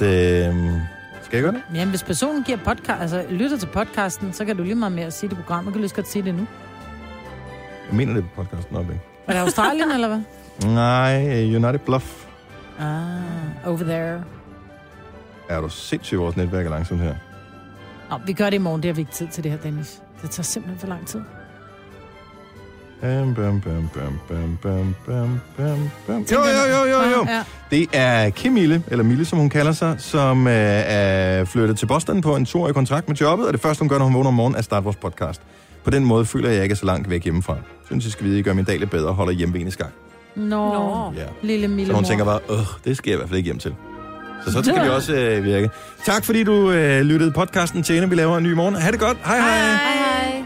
skal jeg gøre det? Jamen, hvis personen giver podcast, altså, lytter til podcasten, så kan du lige meget mere sige det program. Man kan lige så godt sige det nu. Jeg mener det på podcasten, op, ikke? Er det Australien, eller hvad? Nej, uh, United Bluff. Ah, over there. Er du sindssygt, vores netværk er langsomt her. Nå, vi gør det i morgen. Det har vi ikke tid til det her, Dennis. Det tager simpelthen for lang tid. Bam, bam, bam, bam, bam, bam, bam, bam, bam. Jo, jo, jo, jo, jo. Ja. Det er Kim Mille, eller Mille, som hun kalder sig, som øh, er flyttet til Boston på en toårig kontrakt med jobbet, og det første, hun gør, når hun vågner om morgenen, er at starte vores podcast. På den måde føler jeg, at jeg ikke er så langt væk hjemmefra. Synes, jeg skal vide, at I gør min dag lidt bedre og holder hjemmeven i skak. Nå, Nå. Ja. lille Mille Så hun tænker bare, øh, det skal jeg i hvert fald ikke hjem til. Så så skal vi også øh, virke. Tak fordi du øh, lyttede podcasten til, vi laver en ny morgen. Ha' det godt. Hej hej. Hej, hej.